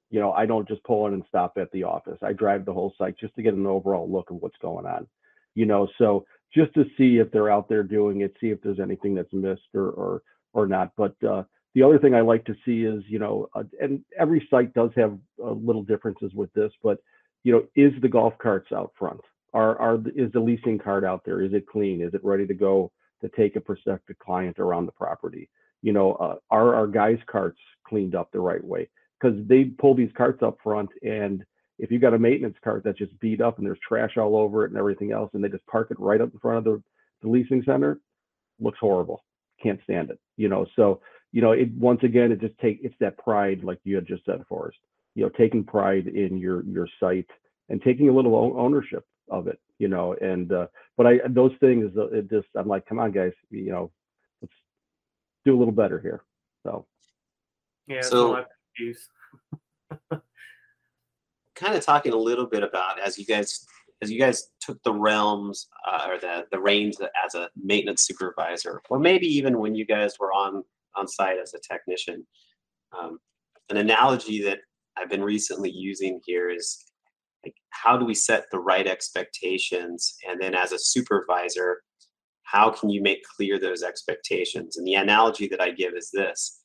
You know, I don't just pull in and stop at the office. I drive the whole site just to get an overall look of what's going on. You know, so just to see if they're out there doing it, see if there's anything that's missed or or or not. But uh, the other thing I like to see is, you know, uh, and every site does have uh, little differences with this, but you know, is the golf carts out front? Are are is the leasing cart out there? Is it clean? Is it ready to go to take a prospective client around the property? you know, uh, are our guys' carts cleaned up the right way? Because they pull these carts up front, and if you got a maintenance cart that's just beat up and there's trash all over it and everything else, and they just park it right up in front of the, the leasing center, looks horrible. Can't stand it. You know, so you know, it once again, it just take it's that pride, like you had just said, Forrest. You know, taking pride in your your site and taking a little ownership of it. You know, and uh, but I those things, uh, it just I'm like, come on, guys. You know, let's do a little better here. So, yeah. So, kind of talking a little bit about as you guys as you guys took the realms uh, or the the reins as a maintenance supervisor, or maybe even when you guys were on on site as a technician. Um, an analogy that I've been recently using here is like how do we set the right expectations, and then as a supervisor, how can you make clear those expectations? And the analogy that I give is this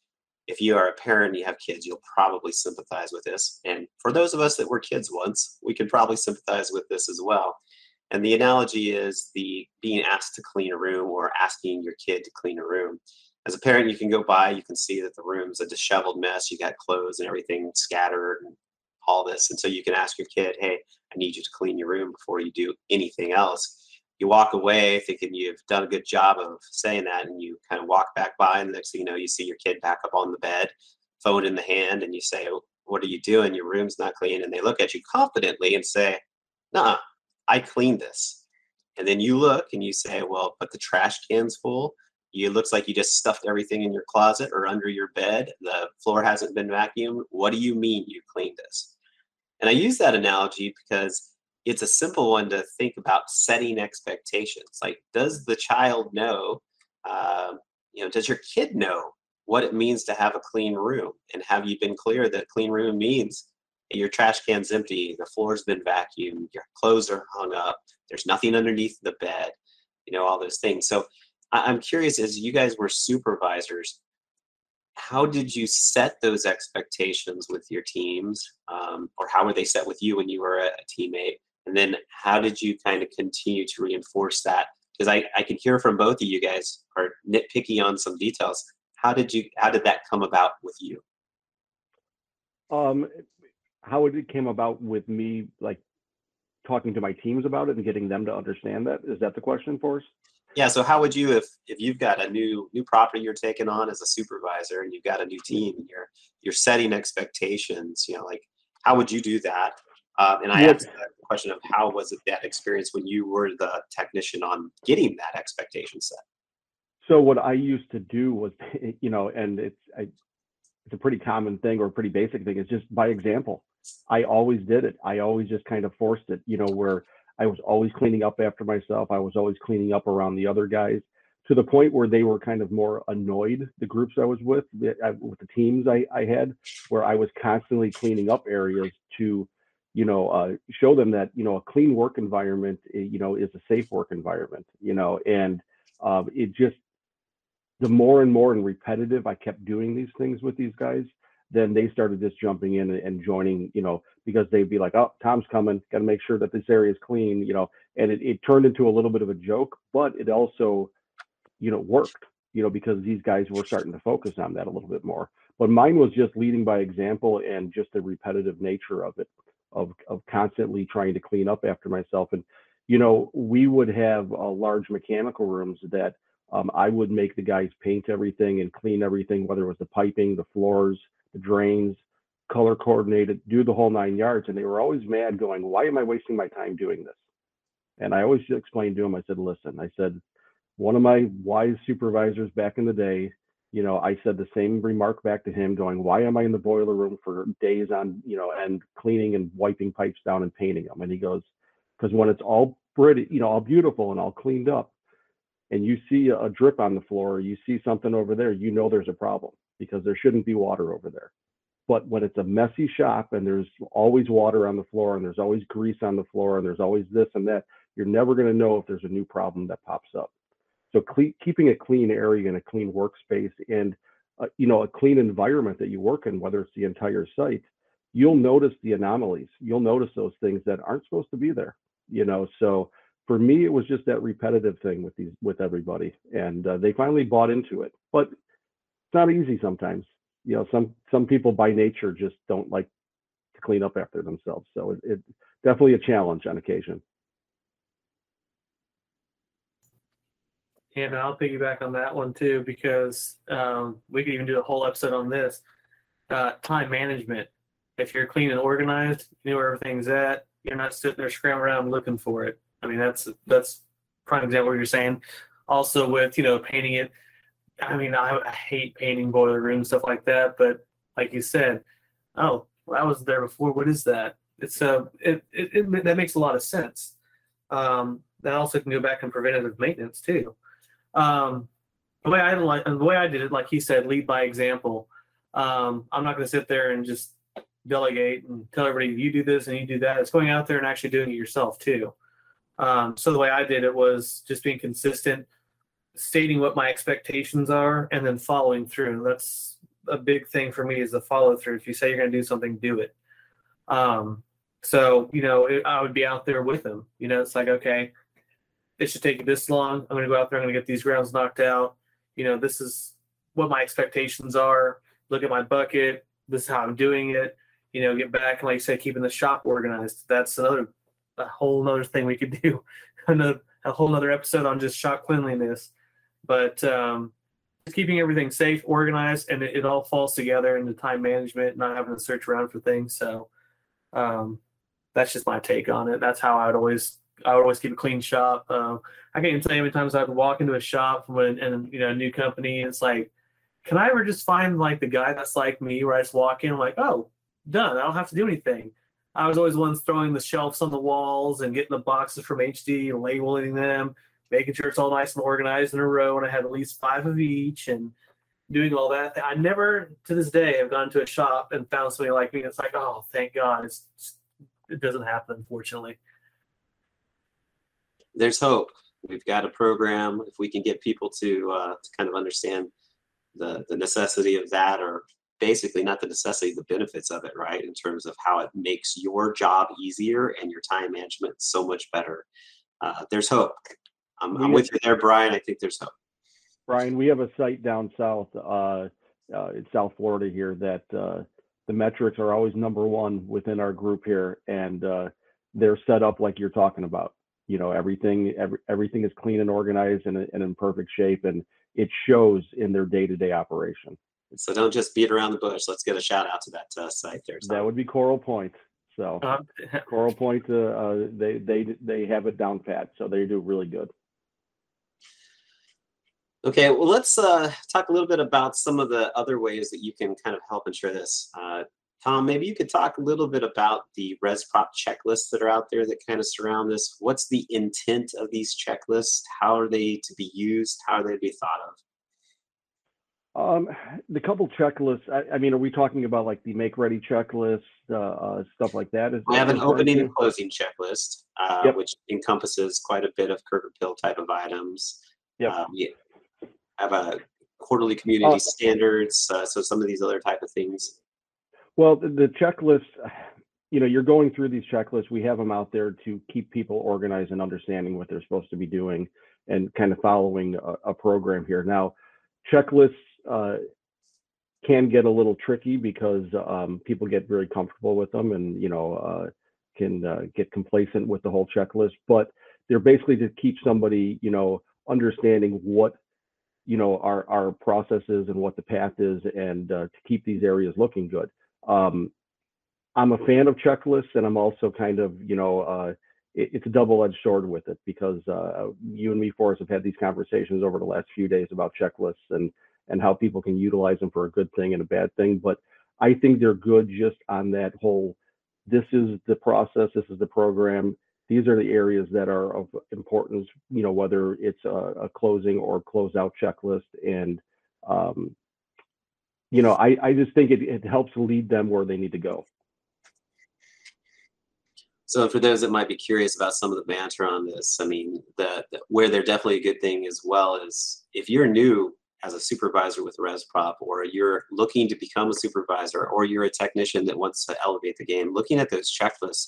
if you are a parent and you have kids, you'll probably sympathize with this. And for those of us that were kids once, we can probably sympathize with this as well. And the analogy is the being asked to clean a room or asking your kid to clean a room. As a parent, you can go by, you can see that the room's a disheveled mess. You got clothes and everything scattered and all this. And so you can ask your kid, hey, I need you to clean your room before you do anything else you walk away thinking you've done a good job of saying that and you kind of walk back by and next thing you know you see your kid back up on the bed phone in the hand and you say oh, what are you doing? Your room's not clean. And they look at you confidently and say nah i cleaned this. And then you look and you say well but the trash can's full. It looks like you just stuffed everything in your closet or under your bed. The floor hasn't been vacuumed. What do you mean you cleaned this? And i use that analogy because it's a simple one to think about setting expectations. Like, does the child know? Uh, you know, does your kid know what it means to have a clean room? And have you been clear that clean room means your trash can's empty, the floor's been vacuumed, your clothes are hung up, there's nothing underneath the bed, you know, all those things. So I'm curious, as you guys were supervisors, how did you set those expectations with your teams, um, or how were they set with you when you were a, a teammate? And then how did you kind of continue to reinforce that? Because I, I can hear from both of you guys are nitpicky on some details. How did you how did that come about with you? Um, how it came about with me like talking to my teams about it and getting them to understand that is that the question for us yeah so how would you if if you've got a new new property you're taking on as a supervisor and you've got a new team and you're you're setting expectations you know like how would you do that uh, and i yep. asked the question of how was it that experience when you were the technician on getting that expectation set so what i used to do was you know and it's I, it's a pretty common thing or a pretty basic thing it's just by example I always did it. I always just kind of forced it, you know, where I was always cleaning up after myself. I was always cleaning up around the other guys to the point where they were kind of more annoyed, the groups I was with, with the teams I, I had, where I was constantly cleaning up areas to, you know, uh, show them that, you know, a clean work environment, eh, you know, is a safe work environment, you know, and uh, it just, the more and more and repetitive I kept doing these things with these guys, then they started just jumping in and joining, you know, because they'd be like, oh, Tom's coming, got to make sure that this area is clean, you know, and it, it turned into a little bit of a joke, but it also, you know, worked, you know, because these guys were starting to focus on that a little bit more. But mine was just leading by example and just the repetitive nature of it, of, of constantly trying to clean up after myself. And, you know, we would have uh, large mechanical rooms that um, I would make the guys paint everything and clean everything, whether it was the piping, the floors, the drains, color coordinated, do the whole nine yards. And they were always mad, going, Why am I wasting my time doing this? And I always explained to them, I said, Listen, I said, one of my wise supervisors back in the day, you know, I said the same remark back to him, going, Why am I in the boiler room for days on, you know, and cleaning and wiping pipes down and painting them? And he goes, Because when it's all pretty, you know, all beautiful and all cleaned up, and you see a drip on the floor, you see something over there, you know there's a problem because there shouldn't be water over there. But when it's a messy shop and there's always water on the floor and there's always grease on the floor and there's always this and that, you're never going to know if there's a new problem that pops up. So cle- keeping a clean area and a clean workspace and uh, you know a clean environment that you work in, whether it's the entire site, you'll notice the anomalies. You'll notice those things that aren't supposed to be there. You know, so for me, it was just that repetitive thing with these with everybody, and uh, they finally bought into it. But it's not easy sometimes. You know, some some people by nature just don't like to clean up after themselves. So it, it definitely a challenge on occasion. And I'll piggyback on that one too because um, we could even do a whole episode on this. Uh, time management. If you're clean and organized, you know where everything's at. You're not sitting there scrambling around looking for it. I mean, that's that's prime example what you're saying. Also, with you know painting it, I mean, I, I hate painting boiler rooms stuff like that, but like you said, oh, well, I was there before. What is that? It's a uh, it, it, it that makes a lot of sense. Um, that also can go back in preventative maintenance too. Um, the way I like the way I did it, like he said, lead by example. Um, I'm not going to sit there and just delegate and tell everybody you do this and you do that. It's going out there and actually doing it yourself too. Um, so the way I did it was just being consistent, stating what my expectations are and then following through. And that's a big thing for me is the follow through. If you say you're going to do something, do it. Um, so, you know, it, I would be out there with them. You know, it's like, okay, it should take this long. I'm going to go out there. I'm going to get these grounds knocked out. You know, this is what my expectations are. Look at my bucket. This is how I'm doing it. You know, get back and like I said, keeping the shop organized. That's another a whole other thing we could do. another a whole other episode on just shop cleanliness but um, keeping everything safe, organized, and it, it, all falls together into time management, not having to search around for things. So um, that's just my take on it. That's how I would always I would always keep a clean shop. Uh, I can't even tell you how many times I'd walk into a shop when and you know a new company. And it's like, can I ever just find like the guy that's like me, where I just walk in, I'm like, oh, done. I don't have to do anything. I was always the one throwing the shelves on the walls and getting the boxes from HD, labeling them, making sure it's all nice and organized in a row, and I had at least five of each, and doing all that. I never, to this day, have gone to a shop and found something like me. It's like, oh, thank God, it's, it doesn't happen, unfortunately. There's hope. We've got a program. If we can get people to, uh, to kind of understand the the necessity of that, or basically not the necessity, the benefits of it, right? In terms of how it makes your job easier and your time management so much better. Uh, there's hope. I'm, I'm with you there, Brian. I think there's hope. Brian, we have a site down south uh, uh, in South Florida here that uh, the metrics are always number one within our group here, and uh, they're set up like you're talking about. You know, everything every, everything is clean and organized and, and in perfect shape, and it shows in their day-to-day operation. So don't just beat around the bush. Let's get a shout out to that uh, site there. Tom. That would be Coral Point. So uh, Coral Point, uh, uh, they they they have it down pat, so they do really good. Okay, well, let's uh, talk a little bit about some of the other ways that you can kind of help ensure this. Tom, maybe you could talk a little bit about the ResProp checklists that are out there that kind of surround this. What's the intent of these checklists? How are they to be used? How are they to be thought of? Um, the couple checklists. I, I, mean, are we talking about like the make ready checklist, uh, uh, stuff like that? Is I have an opening and closing checklist, uh, yep. which encompasses quite a bit of curb appeal type of items. Yeah. Um, have a quarterly community uh, standards. Uh, so some of these other type of things. Well, the, checklist, you know, you're going through these checklists. We have them out there to keep people organized and understanding what they're supposed to be doing and kind of following a, a program here. Now, checklists uh, can get a little tricky because um, people get very comfortable with them and, you know, uh, can uh, get complacent with the whole checklist. But they're basically to keep somebody, you know, understanding what you know our our processes and what the path is and uh, to keep these areas looking good um, i'm a fan of checklists and i'm also kind of you know uh, it, it's a double-edged sword with it because uh, you and me forrest have had these conversations over the last few days about checklists and and how people can utilize them for a good thing and a bad thing but i think they're good just on that whole this is the process this is the program these are the areas that are of importance, you know, whether it's a, a closing or closeout checklist. And, um, you know, I, I just think it, it helps lead them where they need to go. So for those that might be curious about some of the banter on this, I mean, the, the, where they're definitely a good thing as well is if you're new as a supervisor with ResProp, or you're looking to become a supervisor, or you're a technician that wants to elevate the game, looking at those checklists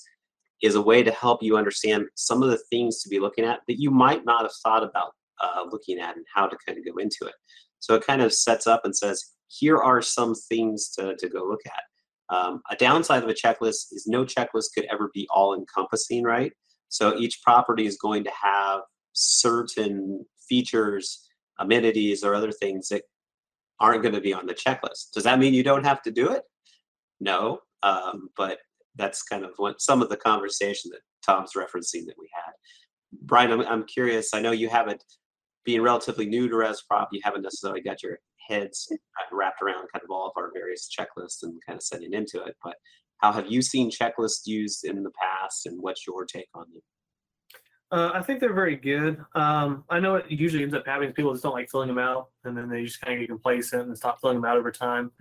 is a way to help you understand some of the things to be looking at that you might not have thought about uh, looking at and how to kind of go into it. So it kind of sets up and says, here are some things to, to go look at. Um, a downside of a checklist is no checklist could ever be all encompassing, right? So each property is going to have certain features, amenities, or other things that aren't going to be on the checklist. Does that mean you don't have to do it? No, um, but that's kind of what some of the conversation that Tom's referencing that we had. Brian, I'm, I'm curious. I know you haven't, being relatively new to ResProp, you haven't necessarily got your heads wrapped around kind of all of our various checklists and kind of setting into it. But how have you seen checklists used in the past, and what's your take on them? Uh, I think they're very good. Um, I know it usually ends up happening. People just don't like filling them out, and then they just kind of get complacent and stop filling them out over time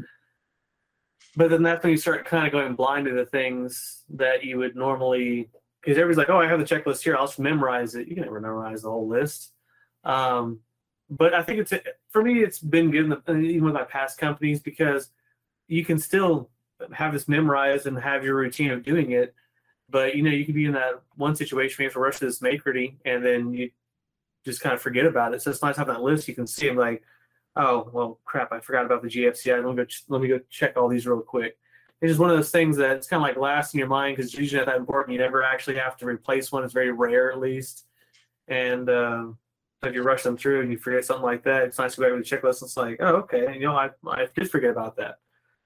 but then that's when you start kind of going blind to the things that you would normally because everybody's like, oh, I have the checklist here. I'll just memorize it. You can never memorize the whole list. Um, but I think it's for me, it's been good, even with my past companies because you can still have this memorized and have your routine of doing it. But you know, you could be in that one situation where you have to rush to this make and then you just kind of forget about it. So it's nice having that list. You can see them like, oh well crap i forgot about the gfci let me go ch- let me go check all these real quick it's just one of those things that it's kind of like last in your mind because usually not that important you never actually have to replace one it's very rare at least and um, if you rush them through and you forget something like that it's nice to go over the checklist it's like oh okay you know i, I did forget about that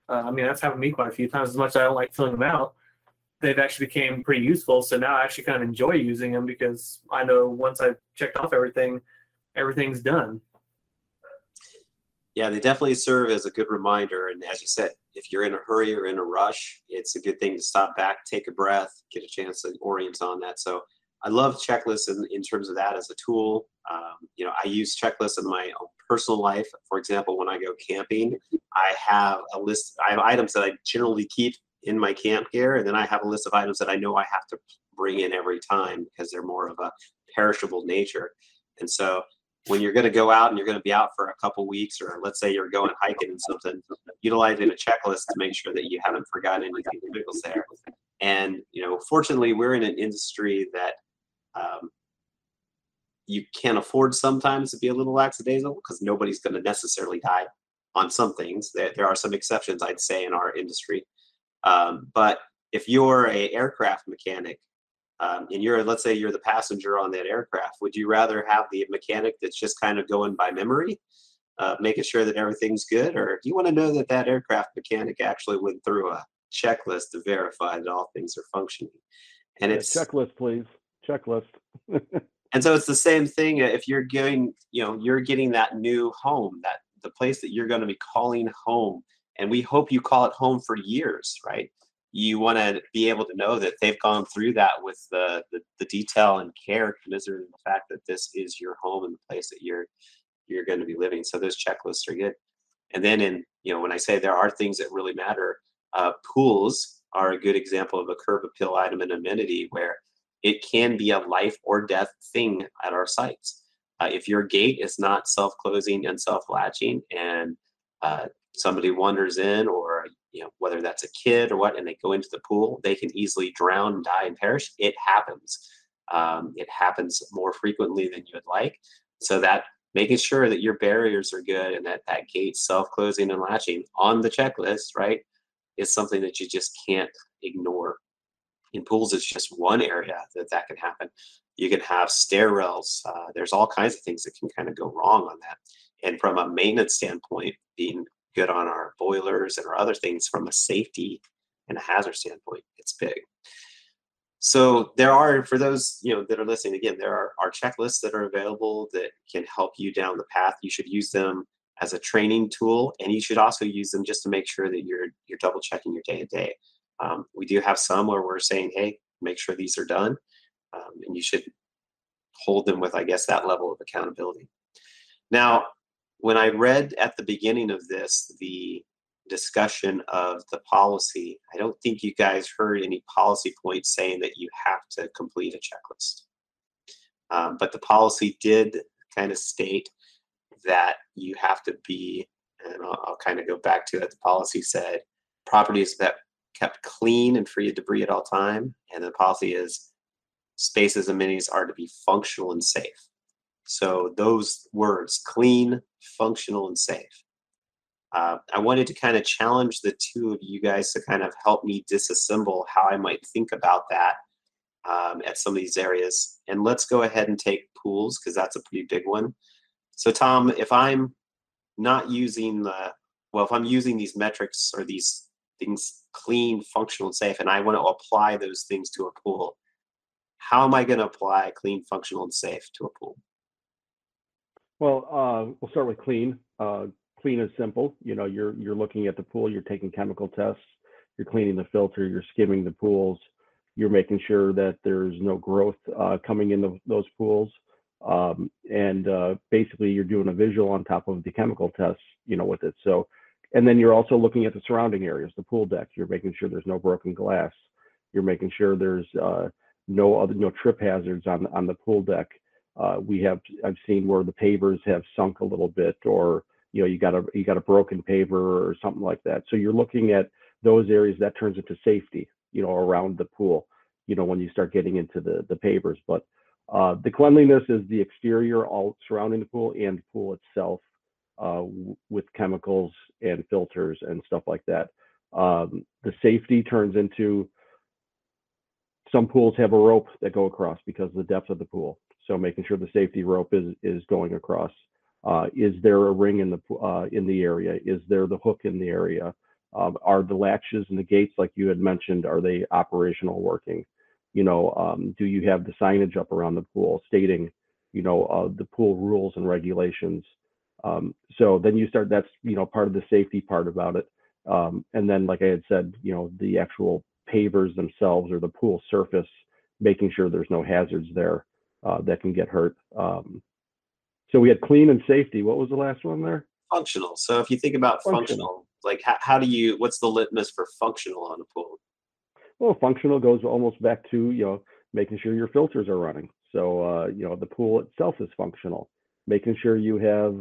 uh, i mean that's happened to me quite a few times as much as i don't like filling them out they've actually became pretty useful so now i actually kind of enjoy using them because i know once i've checked off everything everything's done Yeah, they definitely serve as a good reminder. And as you said, if you're in a hurry or in a rush, it's a good thing to stop back, take a breath, get a chance to orient on that. So I love checklists in, in terms of that as a tool. Um, you know, I use checklists in my personal life. For example, when I go camping, I have a list, I have items that I generally keep in my camp gear, and then I have a list of items that I know I have to bring in every time because they're more of a perishable nature. And so when you're going to go out and you're going to be out for a couple weeks, or let's say you're going hiking and something, utilizing a checklist to make sure that you haven't forgotten anything critical there. And you know, fortunately, we're in an industry that um, you can't afford sometimes to be a little lackadaisical because nobody's going to necessarily die on some things. There, there are some exceptions, I'd say, in our industry. Um, but if you're a aircraft mechanic um, and you're let's say you're the passenger on that aircraft would you rather have the mechanic that's just kind of going by memory uh, making sure that everything's good or do you want to know that that aircraft mechanic actually went through a checklist to verify that all things are functioning and Yeah, it's checklist, please. Checklist. and so it's the same thing uh, if you're getting, you know you're getting that new home that the place that you're going to be calling home and we hope you call it home for years right? You want to be able to know that they've gone through that with the, the the detail and care commiserating the fact that this is your home and the place that you're you're going to be living. So those checklists are good. And then in you know when i say there are things that really matter uh, pools are a good example of a curb appeal item and amenity where it can be a life or death thing at our sites. Uh, if your gate is not self-closing and self-latching, and uh, somebody wanders in, or you know whether that's a kid or what, and they go into the pool, they can easily drown, die, and perish. It happens. Um, it happens more frequently than you would like. So that making sure that your barriers are good and that that gate self-closing and latching on the checklist, right, is something that you just can't ignore in pools it's just one area that that can happen. You can have stair rails uh, there's all kinds of things that can kind of go wrong on that. And from a maintenance standpoint being good on our boilers and our other things from a safety and a hazard standpoint it's big. So there are for those you know that are listening again there are, are checklists that are available that can help you down the path. You should use them as a training tool and you should also use them just to make sure that you're you're double checking your day to day um, we do have some where we're saying, hey, make sure these are done. Um, and you should hold them with, I guess, that level of accountability. Now, when I read at the beginning of this the discussion of the policy, I don't think you guys heard any policy points saying that you have to complete a checklist. Um, but the policy did kind of state that you have to be, and I'll, I'll kind of go back to it. The policy said properties that kept clean and free of debris at all time. And the policy is spaces and minis are to be functional and safe. So those words, clean, functional, and safe. Uh, I wanted to kind of challenge the two of you guys to kind of help me disassemble how I might think about that um, at some of these areas. And let's go ahead and take pools because that's a pretty big one. So Tom, if I'm not using the, well, if I'm using these metrics or these things clean, functional, and safe, and I want to apply those things to a pool, how am I going to apply clean, functional, and safe to a pool? Well, uh, we'll start with clean. Uh, clean is simple. You know, you're you're looking at the pool, you're taking chemical tests, you're cleaning the filter, you're skimming the pools, you're making sure that there's no growth uh, coming in the, those pools, um, and uh, basically you're doing a visual on top of the chemical tests, you know, with it. So, and then you're also looking at the surrounding areas, the pool deck. You're making sure there's no broken glass. You're making sure there's uh, no other no trip hazards on on the pool deck. Uh, we have I've seen where the pavers have sunk a little bit, or you know you got a you got a broken paver or something like that. So you're looking at those areas that turns into safety, you know, around the pool. You know when you start getting into the the pavers, but uh, the cleanliness is the exterior all surrounding the pool and the pool itself uh, with chemicals and filters and stuff like that. Um, the safety turns into some pools have a rope that go across because of the depth of the pool. So making sure the safety rope is is going across. Uh, is there a ring in the uh, in the area? Is there the hook in the area? Um, are the latches and the gates, like you had mentioned, are they operational working? You know, um, do you have the signage up around the pool stating, you know, uh, the pool rules and regulations? Um, so then you start. That's you know part of the safety part about it. Um, and then, like I had said, you know the actual pavers themselves or the pool surface, making sure there's no hazards there uh, that can get hurt. Um, so we had clean and safety. What was the last one there? Functional. So if you think about functional, functional like how, how do you? What's the litmus for functional on a pool? Well, functional goes almost back to you know making sure your filters are running. So uh, you know the pool itself is functional. Making sure you have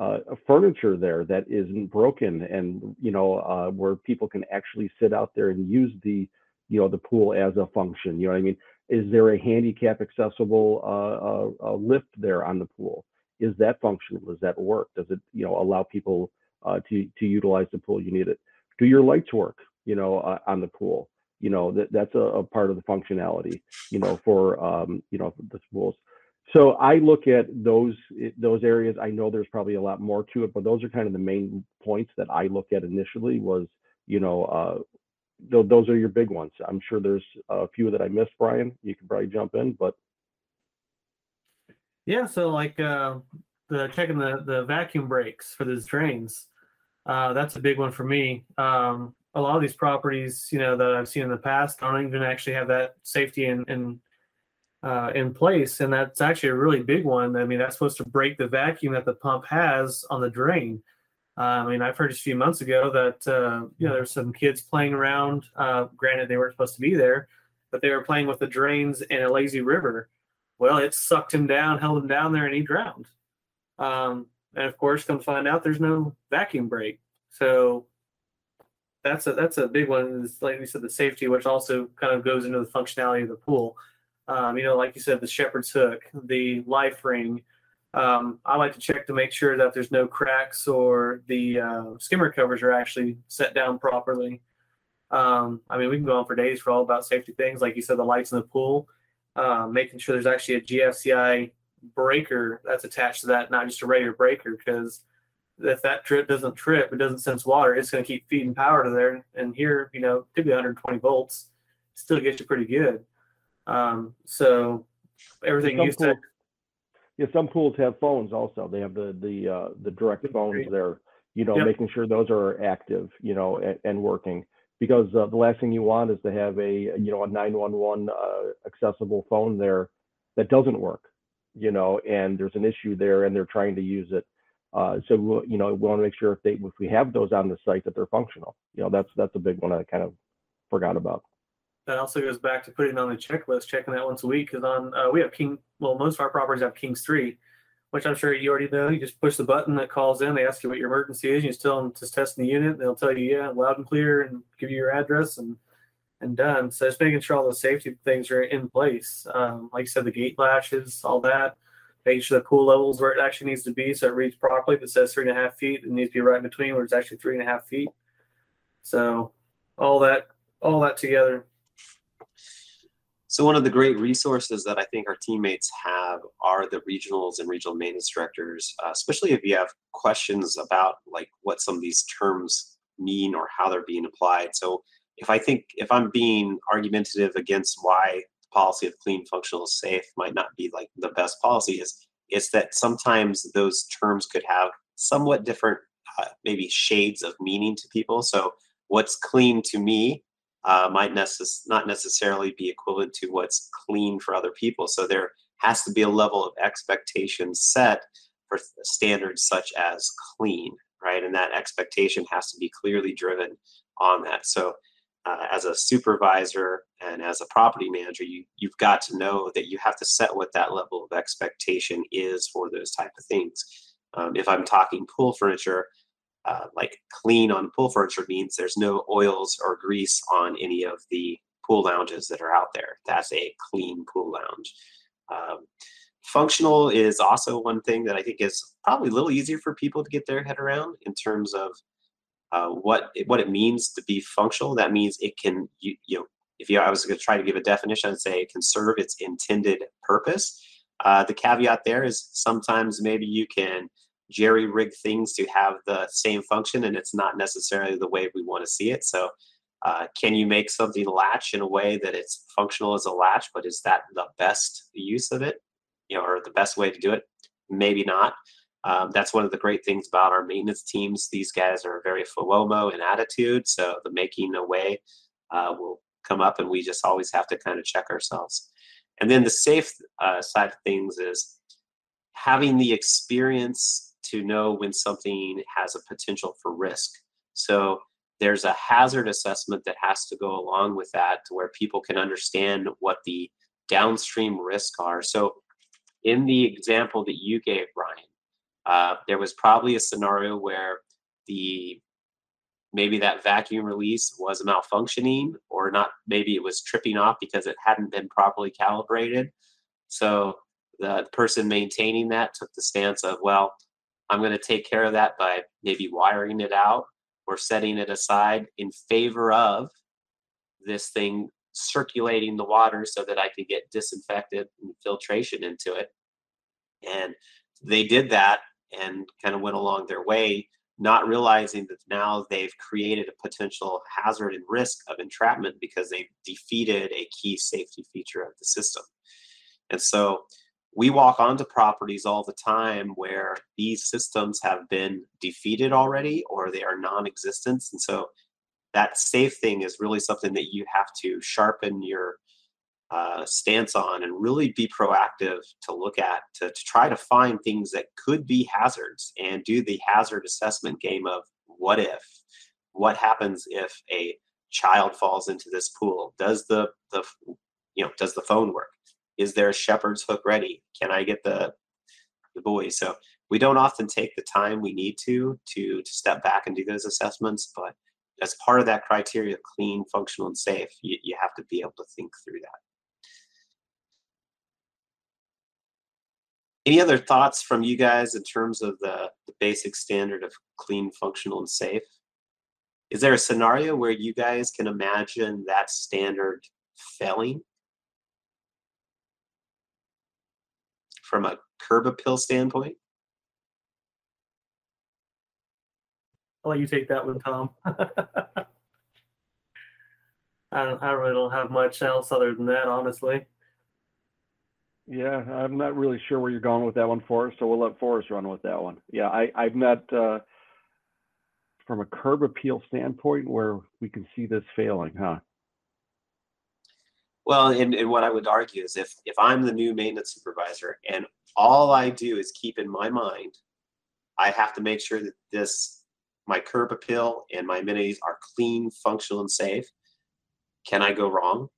uh, furniture there that isn't broken, and you know uh, where people can actually sit out there and use the you know the pool as a function. You know what I mean? Is there a handicap accessible uh, uh, uh, lift there on the pool? Is that functional? Does that work? Does it you know allow people uh, to to utilize the pool? You need it. Do your lights work? You know on the pool. You know that that's a, a, part of the functionality. You know for um, you know the pools. So I look at those those areas. I know there's probably a lot more to it, but those are kind of the main points that I look at initially. Was you know uh, th- those are your big ones. I'm sure there's a few that I missed, Brian. You can probably jump in, but yeah. So like uh, the checking the the vacuum breaks for those drains. Uh, that's a big one for me. Um, a lot of these properties, you know, that I've seen in the past, don't even actually have that safety in in, uh, in place, and that's actually a really big one. I mean, that's supposed to break the vacuum that the pump has on the drain. Uh, I mean, I've heard just a few months ago that uh, you know there's some kids playing around. Uh, granted, they weren't supposed to be there, but they were playing with the drains in a lazy river. Well, it sucked him down, held him down there, and he drowned. Um, and of course, come find out there's no vacuum break. So that's a that's a big one. Is like we said, the safety, which also kind of goes into the functionality of the pool. Um, you know, like you said, the shepherd's hook, the life ring, um, I like to check to make sure that there's no cracks or the uh, skimmer covers are actually set down properly. Um, I mean, we can go on for days for all about safety things, like you said, the lights in the pool, uh, making sure there's actually a GFCI breaker that's attached to that, not just a regular breaker, because if that trip doesn't trip, it doesn't sense water, it's going to keep feeding power to there. And here, you know, could be 120 volts, still gets you pretty good. Um, so everything you said yeah, some pools have phones also. They have the the uh, the direct phones there. You know, yep. making sure those are active. You know, and, and working because uh, the last thing you want is to have a you know a 911 uh, accessible phone there that doesn't work. You know, and there's an issue there, and they're trying to use it. Uh, so we'll, you know, we want to make sure if they if we have those on the site that they're functional. You know, that's that's a big one I kind of forgot about that also goes back to putting on the checklist, checking that once a week. Because on uh, we have King, well, most of our properties have Kings three, which I'm sure you already know. You just push the button that calls in. They ask you what your emergency is. You just tell them to test the unit. They'll tell you yeah, loud and clear, and give you your address and and done. So just making sure all the safety things are in place. Um, like you said, the gate latches, all that. Making sure the pool levels where it actually needs to be, so it reads properly. If it says three and a half feet, it needs to be right in between where it's actually three and a half feet. So all that, all that together so one of the great resources that I think our teammates have are the regionals and regional maintenance directors, uh, especially if you have questions about like what some of these terms mean or how they're being applied. So if I think if I'm being argumentative against why the policy of clean, functional, safe might not be like the best policy is, is that sometimes those terms could have somewhat different, uh, maybe shades of meaning to people. So what's clean to me uh, might necess- not necessarily be equivalent to what's clean for other people. So there has to be a level of expectation set for standards such as clean, right? And that expectation has to be clearly driven on that. So uh, as a supervisor and as a property manager, you you've got to know that you have to set what that level of expectation is for those type of things. Um, if I'm talking pool furniture, uh, like clean on pool furniture means there's no oils or grease on any of the pool lounges that are out there. That's a clean pool lounge. Um, functional is also one thing that I think is probably a little easier for people to get their head around in terms of uh, what it, what it means to be functional. That means it can you, you know if you I was going to try to give a definition, I'd say it can serve its intended purpose. Uh, the caveat there is sometimes maybe you can jerry rig things to have the same function and it's not necessarily the way we want to see it so uh, can you make something latch in a way that it's functional as a latch but is that the best use of it you know or the best way to do it maybe not Um, that's one of the great things about our maintenance teams. These guys are very FOMO in attitude, so the making a way uh, will come up, and we just always have to kind of check ourselves. And then the safe uh, side of things is having the experience to know when something has a potential for risk. So there's a hazard assessment that has to go along with that to where people can understand what the downstream risks are. So in the example that you gave, Ryan, uh, there was probably a scenario where the maybe that vacuum release was malfunctioning or not maybe it was tripping off because it hadn't been properly calibrated so the person maintaining that took the stance of well i'm going to take care of that by maybe wiring it out or setting it aside in favor of this thing circulating the water so that i could get disinfected and filtration into it and they did that and kind of went along their way not realizing that now they've created a potential hazard and risk of entrapment because they've defeated a key safety feature of the system. And so we walk onto properties all the time where these systems have been defeated already or they are non existent. And so that safe thing is really something that you have to sharpen your uh, stance on and really be proactive to look at to, to try to find things that could be hazards and do the hazard assessment game of what if? What happens if a child falls into this pool? Does the the you know does the phone work is there a shepherd's hook ready can i get the the buoy so we don't often take the time we need to to to step back and do those assessments but as part of that criteria clean functional and safe you, you have to be able to think through that Any other thoughts from you guys in terms of the, the basic standard of clean, functional, and safe? Is there a scenario where you guys can imagine that standard failing? From a curb appeal standpoint? I'll let you take that one, Tom. I, don't, I really don't have much else other than that, honestly. Yeah, I'm not really sure where you're going with that one, Forrest. So we'll let Forrest run with that one. Yeah, I, I'm not uh, from a curb appeal standpoint where we can see this failing, huh? Well, and, and what I would argue is if if I'm the new maintenance supervisor and all I do is keep in my mind, I have to make sure that this my curb appeal and my amenities are clean, functional, and safe. Can I go wrong?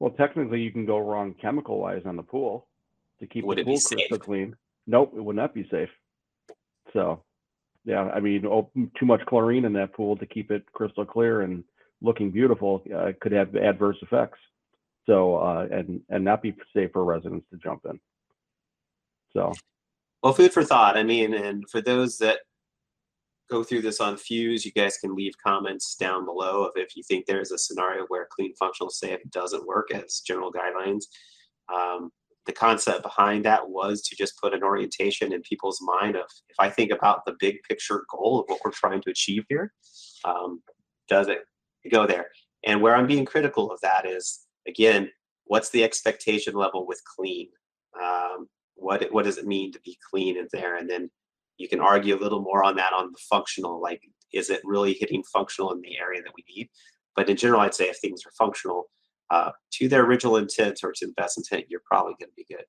Well, technically, you can go wrong chemical wise on the pool to keep Would the it be pool safe? crystal clean. Nope, it would not be safe. So, yeah, I mean, oh, too much chlorine in that pool to keep it crystal clear and looking beautiful uh, could have adverse effects. So, uh, and and not be safe for residents to jump in. So, Well, food for thought. I mean, and for those that go through this on Fuse, you guys can leave comments down below of if you think there's a scenario where clean, functional, safe doesn't work as general guidelines. Um, the concept behind that was to just put an orientation in people's mind of if I think about the big picture goal of what we're trying to achieve here, um, does it go there? And where I'm being critical of that is again, what's the expectation level with clean? Um, what what does it mean to be clean in there? And then you can argue a little more on that on the functional, like is it really hitting functional in the area that we need? But in general, I'd say if things are functional uh, to their original intent or to the best intent, you're probably going to be good.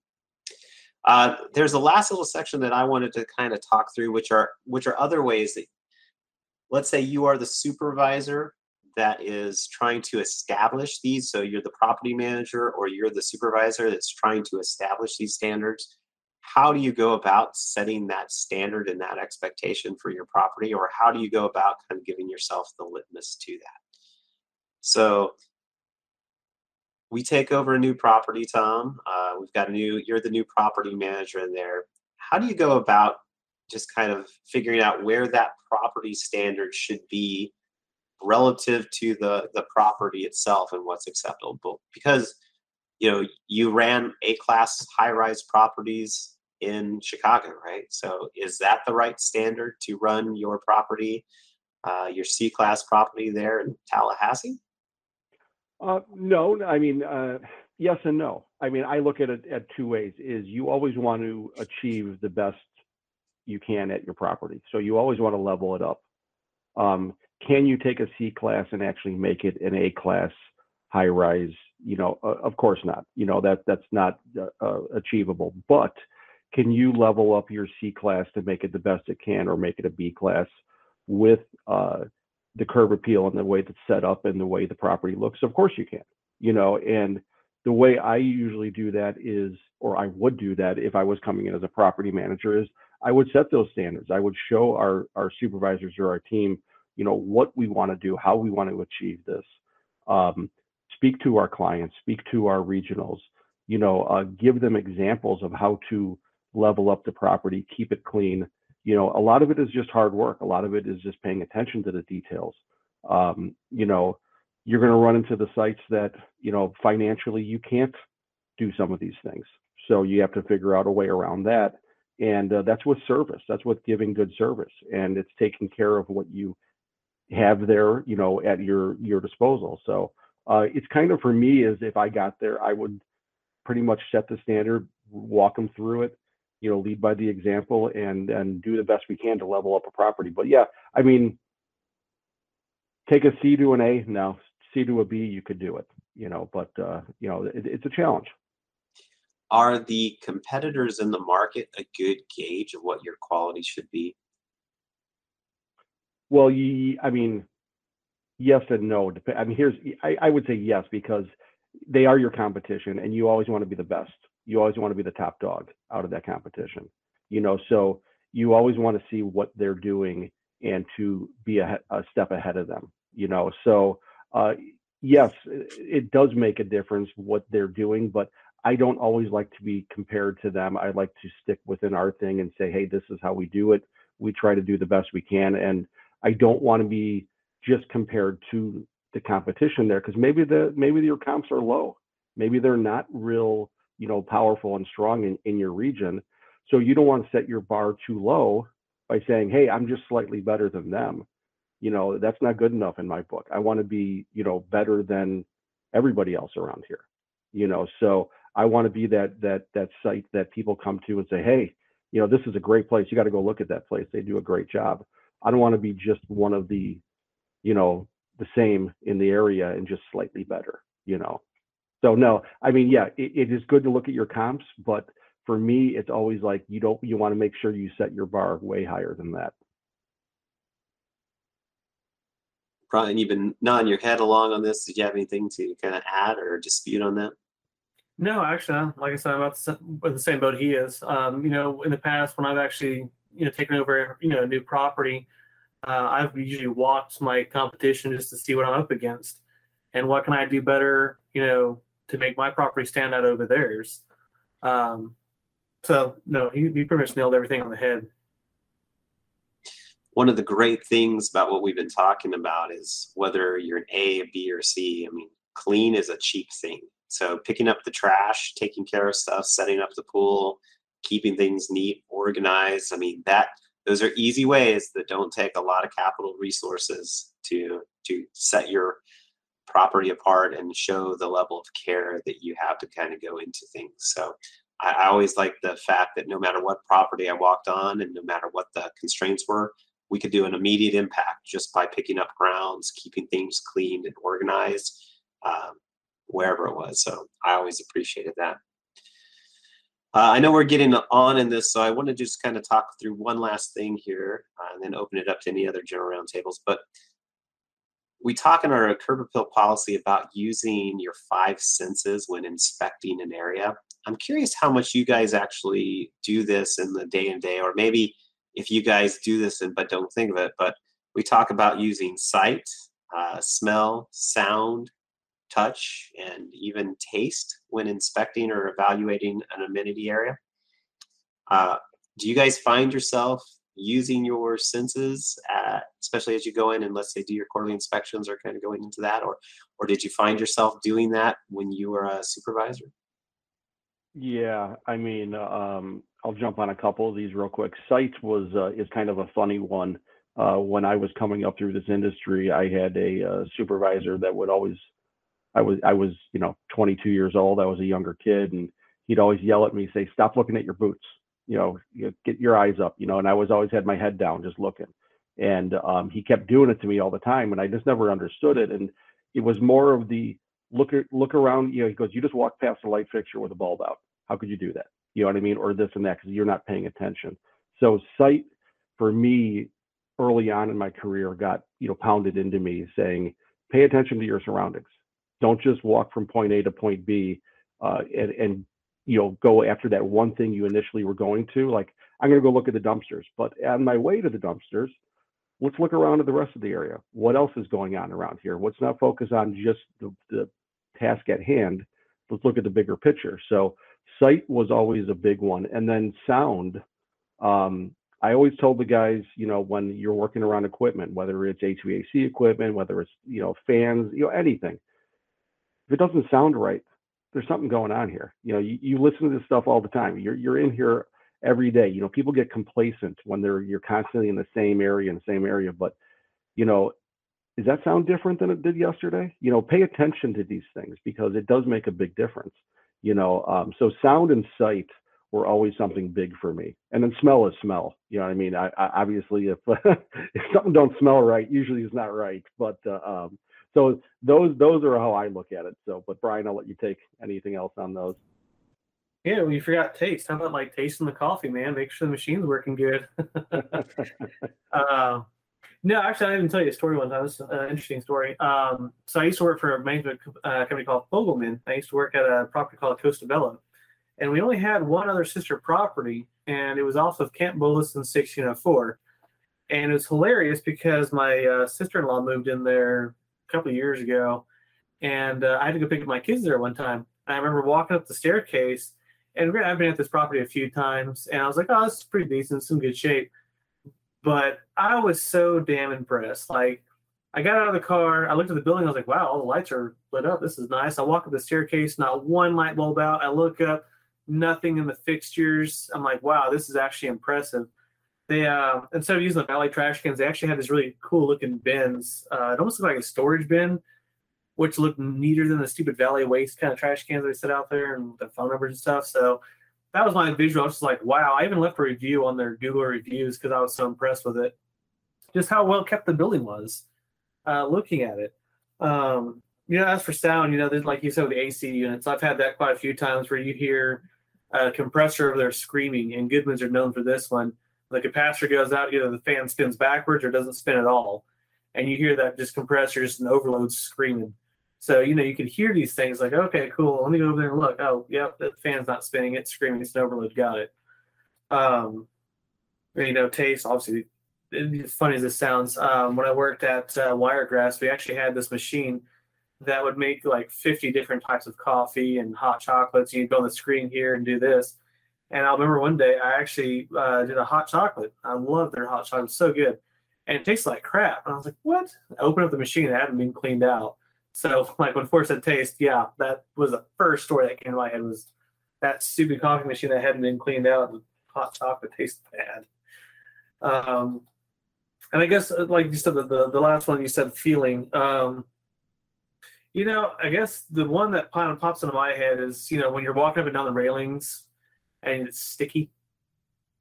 Uh, there's a last little section that I wanted to kind of talk through, which are which are other ways that, let's say, you are the supervisor that is trying to establish these. So you're the property manager or you're the supervisor that's trying to establish these standards how do you go about setting that standard and that expectation for your property or how do you go about kind of giving yourself the litmus to that so we take over a new property tom. Uh, we've got a new you're the new property manager in there. How do you go about just kind of figuring out where that property standard should be relative to the the property itself and what's acceptable? Because you know you ran a class high rise properties in chicago right? So is that the right standard to run your property uh, your c class property there in tallahassee uh, no, I mean, uh, yes and no. I mean, I look at it at two ways: is you always want to achieve the best you can at your property, so you always want to level it up. Um, can you take a C class and actually make it an A class high rise? You know, uh, of course not. You know that that's not uh, uh, achievable. But can you level up your C class to make it the best it can, or make it a B class with the curb appeal and the way that's set up and the way the property looks? Of course you can. You know, and the way I usually do that is, or I would do that if I was coming in as a property manager, is I would set those standards. I would show our our supervisors or our team, you know, what we want to do, how we want to achieve this. Um, speak to our clients, speak to our regionals, you know, uh, give them examples of how to level up the property, keep it clean. You know, a lot of it is just hard work. A lot of it is just paying attention to the details. Um, you know, you're going to run into the sites that you know financially you can't do some of these things. So you have to figure out a way around that. And uh, that's with service. That's with giving good service. And it's taking care of what you have there you know at your your disposal. So uh, it's kind of for me is if i got there i would pretty much set the standard walk them through it you know lead by the example and and do the best we can to level up a property but yeah i mean take a c to an a no C to a B, you could do it, you know, but, uh, you know, it, it's a challenge. Are the competitors in the market a good gauge of what your quality should be? Well, you, I mean, yes and no. I mean, here's, I, I would say yes, because they are your competition and you always want to be the best. You always want to be the top dog out of that competition, you know, so you always want to see what they're doing and to be a, a step ahead of them, you know, so, uh, yes, it does make a difference what they're doing, but I don't always like to be compared to them. I like to stick within our thing and say, hey, this is how we do it. We try to do the best we can. And I don't want to be just compared to the competition there because maybe the maybe your comps are low. Maybe they're not real, you know, powerful and strong in, in your region. So you don't want to set your bar too low by saying, hey, I'm just slightly better than them. You know that's not good enough in my book. I want to be you know better than everybody else around here you know? So i want to be that that that site that people come to and say hey you know this is a great place. You got to go look at that place. They do a great job. I don't want to be just one of the you know the same in the area and just slightly better you know so no i mean yeah it, it is good to look at your comps but for me it's always like you don't you want to make sure you set your bar way higher than that Brian, you've been nodding your head along on this. Did you have anything to kind of add or dispute on that? No, actually, like I said, I'm about the same boat he is. Um, you know, in the past, when I've actually, you know, taken over, you know, a new property, uh, I've usually watched my competition just to see what I'm up against and what can I do better, you know, to make my property stand out over theirs. Um, so no, he, he pretty much nailed everything on the head one of the great things about what we've been talking about is whether you're an A, a B, or C. I mean, clean is a cheap thing. So picking up the trash, taking care of stuff, setting up the pool, keeping things neat, organized. I mean, that those are easy ways that don't take a lot of capital resources to to set your property apart and show the level of care that you have to kind of go into things. So I, I always like the fact that no matter what property I walked on and no matter what the constraints were, we could do an immediate impact just by picking up grounds, keeping things clean and organized, um, wherever it was. So I always appreciated that. Uh, I know we're getting on in this, so I want to just kind of talk through one last thing here uh, and then open it up to any other general roundtables. But we talk in our curb appeal policy about using your five senses when inspecting an area. I'm curious how much you guys actually do this in the day and day, or maybe if you guys do this and but don't think of it, but we talk about using sight, uh, smell, sound, touch, and even taste when inspecting or evaluating an amenity area. Uh, do you guys find yourself using your senses, at, especially as you go in and let's say do your quarterly inspections or kind of going into that, or or did you find yourself doing that when you were a supervisor? Yeah, I mean, um, I'll jump on a couple of these real quick. Sight was uh, is kind of a funny one. Uh, when I was coming up through this industry, I had a uh, supervisor that would always I was I was you know 22 years old. I was a younger kid, and he'd always yell at me, say, "Stop looking at your boots." You know, get your eyes up. You know, and I was always had my head down, just looking. And um, he kept doing it to me all the time, and I just never understood it. And it was more of the look look around. You know, he goes, "You just walk past a light fixture with a bulb out. How could you do that?" You know what I mean? Or this and that because you're not paying attention. So sight for me early on in my career got you know pounded into me saying pay attention to your surroundings don't just walk from point a to point b uh, and, and you know go after that one thing you initially were going to like i'm going to go look at the dumpsters. But on my way to the dumpsters let's look around at the rest of the area. What else is going on around here? Let's not focus on just the, the task at hand. Let's look at the bigger picture. So sight was always a big one. And then sound um, I always told the guys, you know, when you're working around equipment, whether it's HVAC equipment, whether it's, you know, fans, you know, anything, if it doesn't sound right, there's something going on here. You know, you, you listen to this stuff all the time. You're you're in here every day. You know, people get complacent when they're you're constantly in the same area in the same area. But, you know, does that sound different than it did yesterday? You know, pay attention to these things because it does make a big difference. You know, um, so sound and sight were always something big for me. And then smell is smell. You know what I mean? I, I obviously if if something don't smell right, usually it's not right. But uh, um, so those those are how I look at it. So, but Brian, I'll let you take anything else on those. Yeah, we forgot taste. How about like tasting the coffee, man? Make sure the machine's working good. uh, no, actually, I didn't tell you a story one time. Is an interesting story. Um, so I used to work for a management uh, company called Fogelman. I used to work at a property called Costa Bella and we only had one other sister property, and it was off of Camp Bullis in 1604. And it was hilarious because my uh, sister-in-law moved in there couple years ago, and uh, I had to go pick up my kids there one time. And I remember walking up the staircase, and I've been at this property a few times, and I was like, "Oh, this is pretty decent, some good shape." But I was so damn impressed. Like, I got out of the car, I looked at the building, I was like, "Wow, all the lights are lit up. This is nice." I walk up the staircase, not one light bulb out. I look up, nothing in the fixtures. I'm like, wow, this is actually impressive. They uh, instead of using the Valet trash cans, they actually had these really cool looking bins. Uh, it almost looked like a storage bin, which looked neater than the stupid Valet Waste kind of trash cans they set out there and the phone numbers and stuff. So that was my visual. I was just like, wow. I even left a review on their Google reviews because I was so impressed with it. Just how well kept the building was. Uh, looking at it. Um, you know, as for sound, you know, like you said with the AC units, I've had that quite a few times where you hear a compressor over there screaming, and Goodman's are known for this one. The capacitor goes out, either the fan spins backwards or doesn't spin at all, and you hear that just compressor just an overload screaming. So you know you can hear these things like, okay, cool. Let me go over there and look. Oh, yep, the fan's not spinning; it's screaming. It's an overload. Got it. Um, you know, taste obviously. As funny as this sounds, um, when I worked at uh, Wiregrass, we actually had this machine that would make like 50 different types of coffee and hot chocolates. You'd go on the screen here and do this. And I remember one day I actually uh, did a hot chocolate. I love their hot chocolate, so good. And it tastes like crap. And I was like, what? I opened up the machine, it hadn't been cleaned out. So, like when Forrest said taste, yeah, that was the first story that came to my head was that stupid coffee machine that hadn't been cleaned out. And hot chocolate tastes bad. Um, and I guess, uh, like you said, the, the, the last one you said feeling. Um, you know, I guess the one that kind of pops into my head is, you know, when you're walking up and down the railings and it's sticky.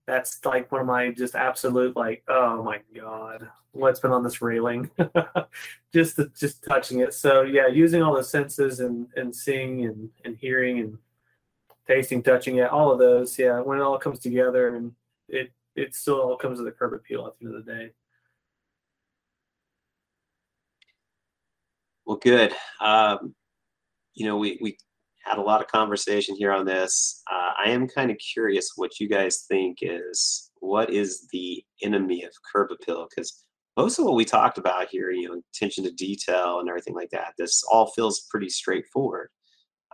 That's like one of my just absolute like, oh my god, what's been on this railing? just the, just touching it. So yeah, using all the senses and and seeing and and hearing and tasting, touching it, all of those. Yeah, when it all comes together and it it still all comes to the curb appeal at the end of the day. Well, good. Um, you know, we, we had a lot of conversation here on this. Uh, I am kind of curious what you guys think is what is the enemy of curb appeal? Because most of what we talked about here, you know, attention to detail and everything like that, this all feels pretty straightforward.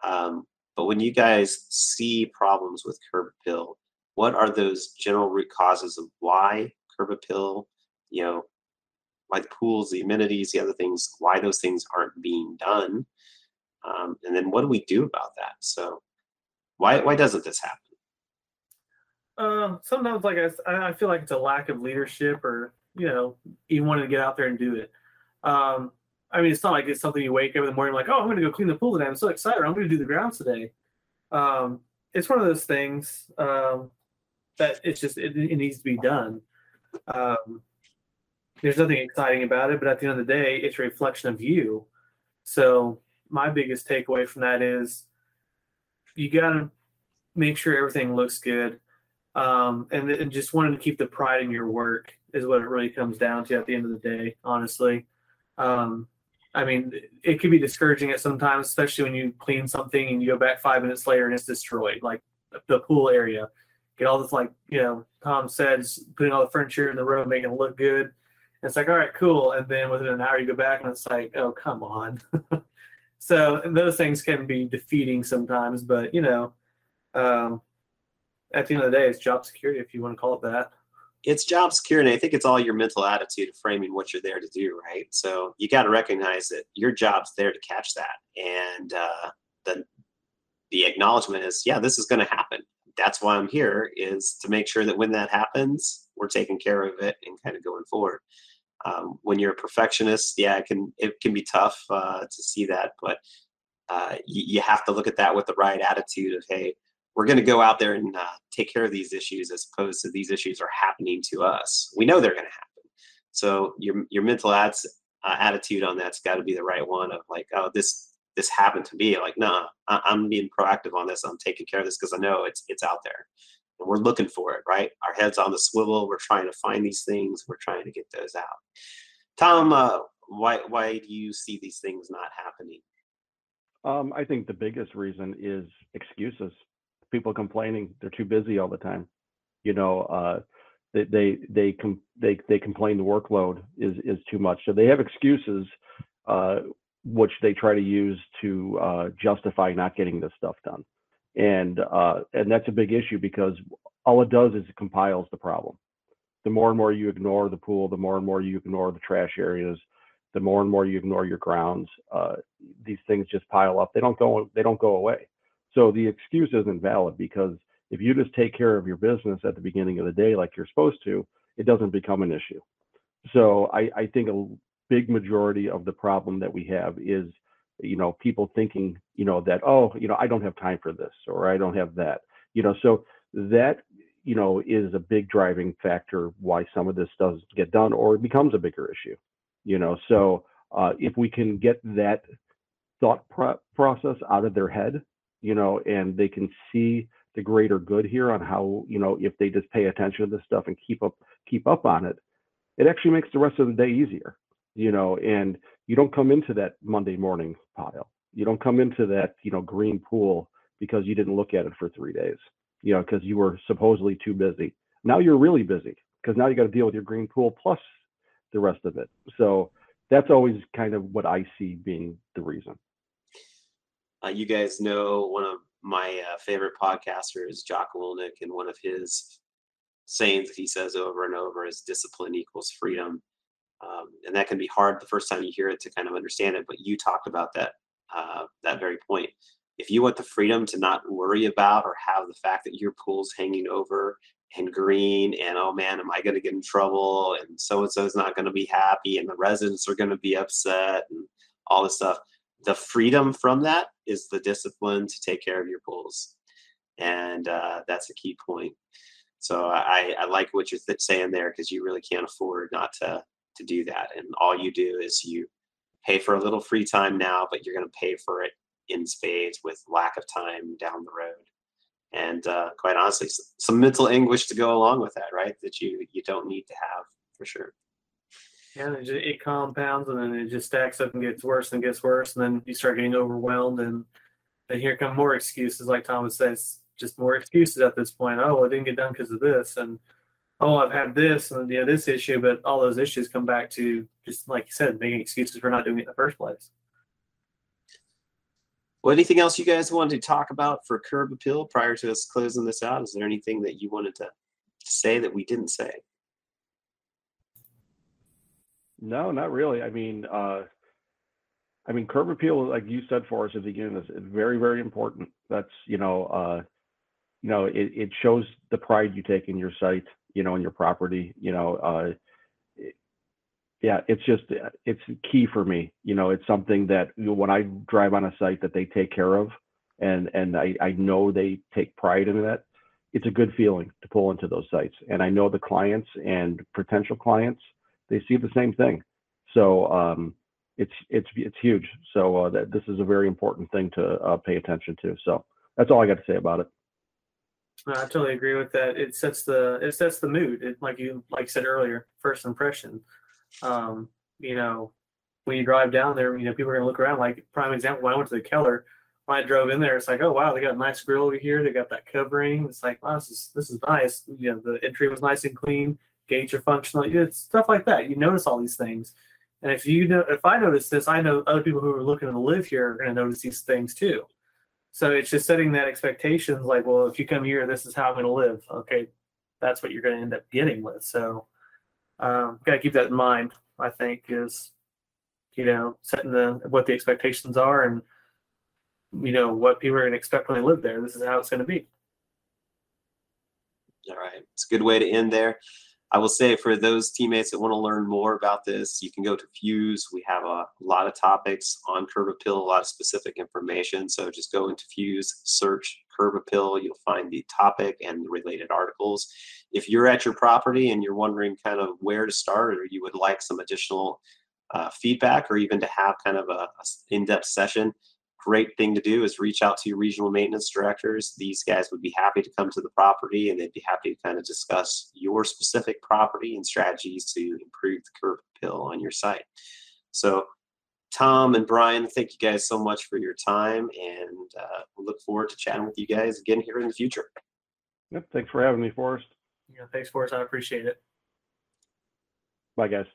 Um, but when you guys see problems with curb appeal, what are those general root causes of why curb appeal, you know, why the pools, the amenities, the other things, why those things aren't being done. Um, and then what do we do about that? So why why doesn't this happen? Um, sometimes, like I, I feel like it's a lack of leadership, or you know, even wanting to get out there and do it. Um, I mean, it's not like it's something you wake up in the morning like, oh, I'm going to go clean the pool today. I'm so excited. I'm going to do the grounds today. Um, it's one of those things um, that it's just it, it, needs to be done. Um, there's nothing exciting about it, but at the end of the day, it's a reflection of you. So my biggest takeaway from that is you got to make sure everything looks good, um, and, and just wanting to keep the pride in your work is what it really comes down to at the end of the day. Honestly, um, I mean, it can be discouraging at sometimes, especially when you clean something and you go back five minutes later and it's destroyed, like the pool area. Get all this, like you know, Tom said, putting all the furniture in the room, making it look good. It's like, all right, cool. And then within an hour, you go back and it's like, oh, come on. so those things can be defeating sometimes, but you know, um, at the end of the day, it's job security, if you want to call it that it's job security. I think it's all your mental attitude of framing what you're there to do, right? So you got to recognize that your job's there to catch that, and uh, the the acknowledgement is, yeah, this is going to happen. That's why I'm here is to make sure that when that happens, we're taking care of it and kind of going forward. Um, when you're a perfectionist, yeah, it can it can be tough uh, to see that, but uh, you, you have to look at that with the right attitude of, hey, we're going to go out there and uh, take care of these issues as opposed to these issues are happening to us. We know they're going to happen. So your your mental ads, uh, attitude on that's got to be the right one of like, oh, this this happened to me. Like, nah, I, am being proactive on this. I'm taking care of this because I know it's it's out there, and we're looking for it. Right, our heads on the swivel. We're trying to find these things. We're trying to get those out. Tom, uh, why why do you see these things not happening? Um, I think the biggest reason is excuses people complaining they're too busy all the time. You know, uh, they they they com- they they complain the workload is is too much. So they have excuses, uh, which they try to use to uh, justify not getting this stuff done, and uh, and that's a big issue because all it does is it compiles the problem. The more and more you ignore the pool, the more and more you ignore the trash areas, the more and more you ignore your grounds. Uh, these things just pile up. They don't go. They don't go away. So the excuse isn't valid because if you just take care of your business at the beginning of the day like you're supposed to, it doesn't become an issue. So I, I think a big majority of the problem that we have is, you know, people thinking, you know, that, oh, you know, I don't have time for this or I don't have that, you know, so that, you know, is a big driving factor why some of this doesn't get done or becomes a bigger issue, you know. So uh, if we can get that thought pro- process out of their head you know, and they can see the greater good here on how, you know, if they just pay attention to this stuff and keep up keep up on it, it actually makes the rest of the day easier, you know, and you don't come into that Monday morning pile. You don't come into that, you know, green pool because you didn't look at it for three days, you know, because you were supposedly too busy. Now you're really busy because now you got to deal with your green pool plus the rest of it. So that's always kind of what I see being the reason. Uh, you guys know one of my uh, favorite podcasters, Jocko Willink, and one of his sayings that he says over and over is discipline equals freedom. Um, and that can be hard the first time you hear it to kind of understand it. But you talked about that uh, that very point. If you want the freedom to not worry about or have the fact that your pool's hanging over and green, and oh man, am I going to get in trouble? And so and so is not going to be happy, and the residents are going to be upset, and all this stuff the freedom from that is the discipline to take care of your pools and uh, that's a key point so i, I like what you're th- saying there because you really can't afford not to to do that. And all you do is you pay for a little free time now but you're going to pay for it in spades with lack of time down the road. And uh, quite honestly some mental anguish to go along with that right? That you you don't need to have for sure. Yeah, it, it compounds and then it just stacks up and gets worse and gets worse, and then you start getting overwhelmed, and then here come more excuses, like Thomas says, just more excuses at this point. Oh, I didn't get done because of this, and oh, I've had this and yeah, this issue, but all those issues come back to just like you said, making excuses for not doing it in the first place. Well, anything else you guys wanted to talk about for curb appeal prior to us closing this out? Is there anything that you wanted to say that we didn't say? No, not really. I mean, uh, I mean, curb appeal, like you said for us at the beginning, is, is very, very important. That's you know, uh, you know, it, it shows the pride you take in your site, you know, in your property. You know, uh, yeah, it's just it's key for me. You know, it's something that you know, when I drive on a site that they take care of, and and I I know they take pride in that. It's a good feeling to pull into those sites, and I know the clients and potential clients they see the same thing. So um, it's it's it's huge. So uh, that this is a very important thing to uh, pay attention to. So that's all I got to say about it. I totally agree with that. It sets the it sets the mood. It, like you like said earlier, first impression. Um, you know, when you drive down there, you know people are gonna look around. Like prime example, when I went to the Keller, when I drove in there, it's like, oh wow, they got a nice grill over here. They got that covering. It's like, wow, this is this is nice. You know, the entry was nice and clean. Gates are functional. It's stuff like that. You notice all these things, and if you know, if I notice this, I know other people who are looking to live here are to notice these things too. So it's just setting that expectations like, well, if you come here, this is how I'm going to live. Okay, that's what you're going to end up getting with. So, um, got to keep that in mind. I think is, you know, setting the what the expectations are and you know what people are going to expect when they live there. This is how it's going to be. All right, it's a good way to end there. I will say for those teammates that want to learn more about this, you can go to Fuse. We have a lot of topics on curb appeal, a lot of specific information. So just go into Fuse, search curb appeal. You'll find the topic and the related articles. If you're at your property and you're wondering kind of where to start, or you would like some additional uh, feedback, or even to have kind of a, a in-depth session, great thing to do is reach out to your regional maintenance directors. These guys would be happy to come to the property and they'd be happy to kind of discuss your specific property and strategies to improve the curb appeal on your site. So, Tom and Brian, thank you guys so much for your time and uh, we look forward to chatting with you guys again here in the future. Yep. Thanks for having me, Forrest. Yeah, thanks, Forrest. I appreciate it. Bye, guys.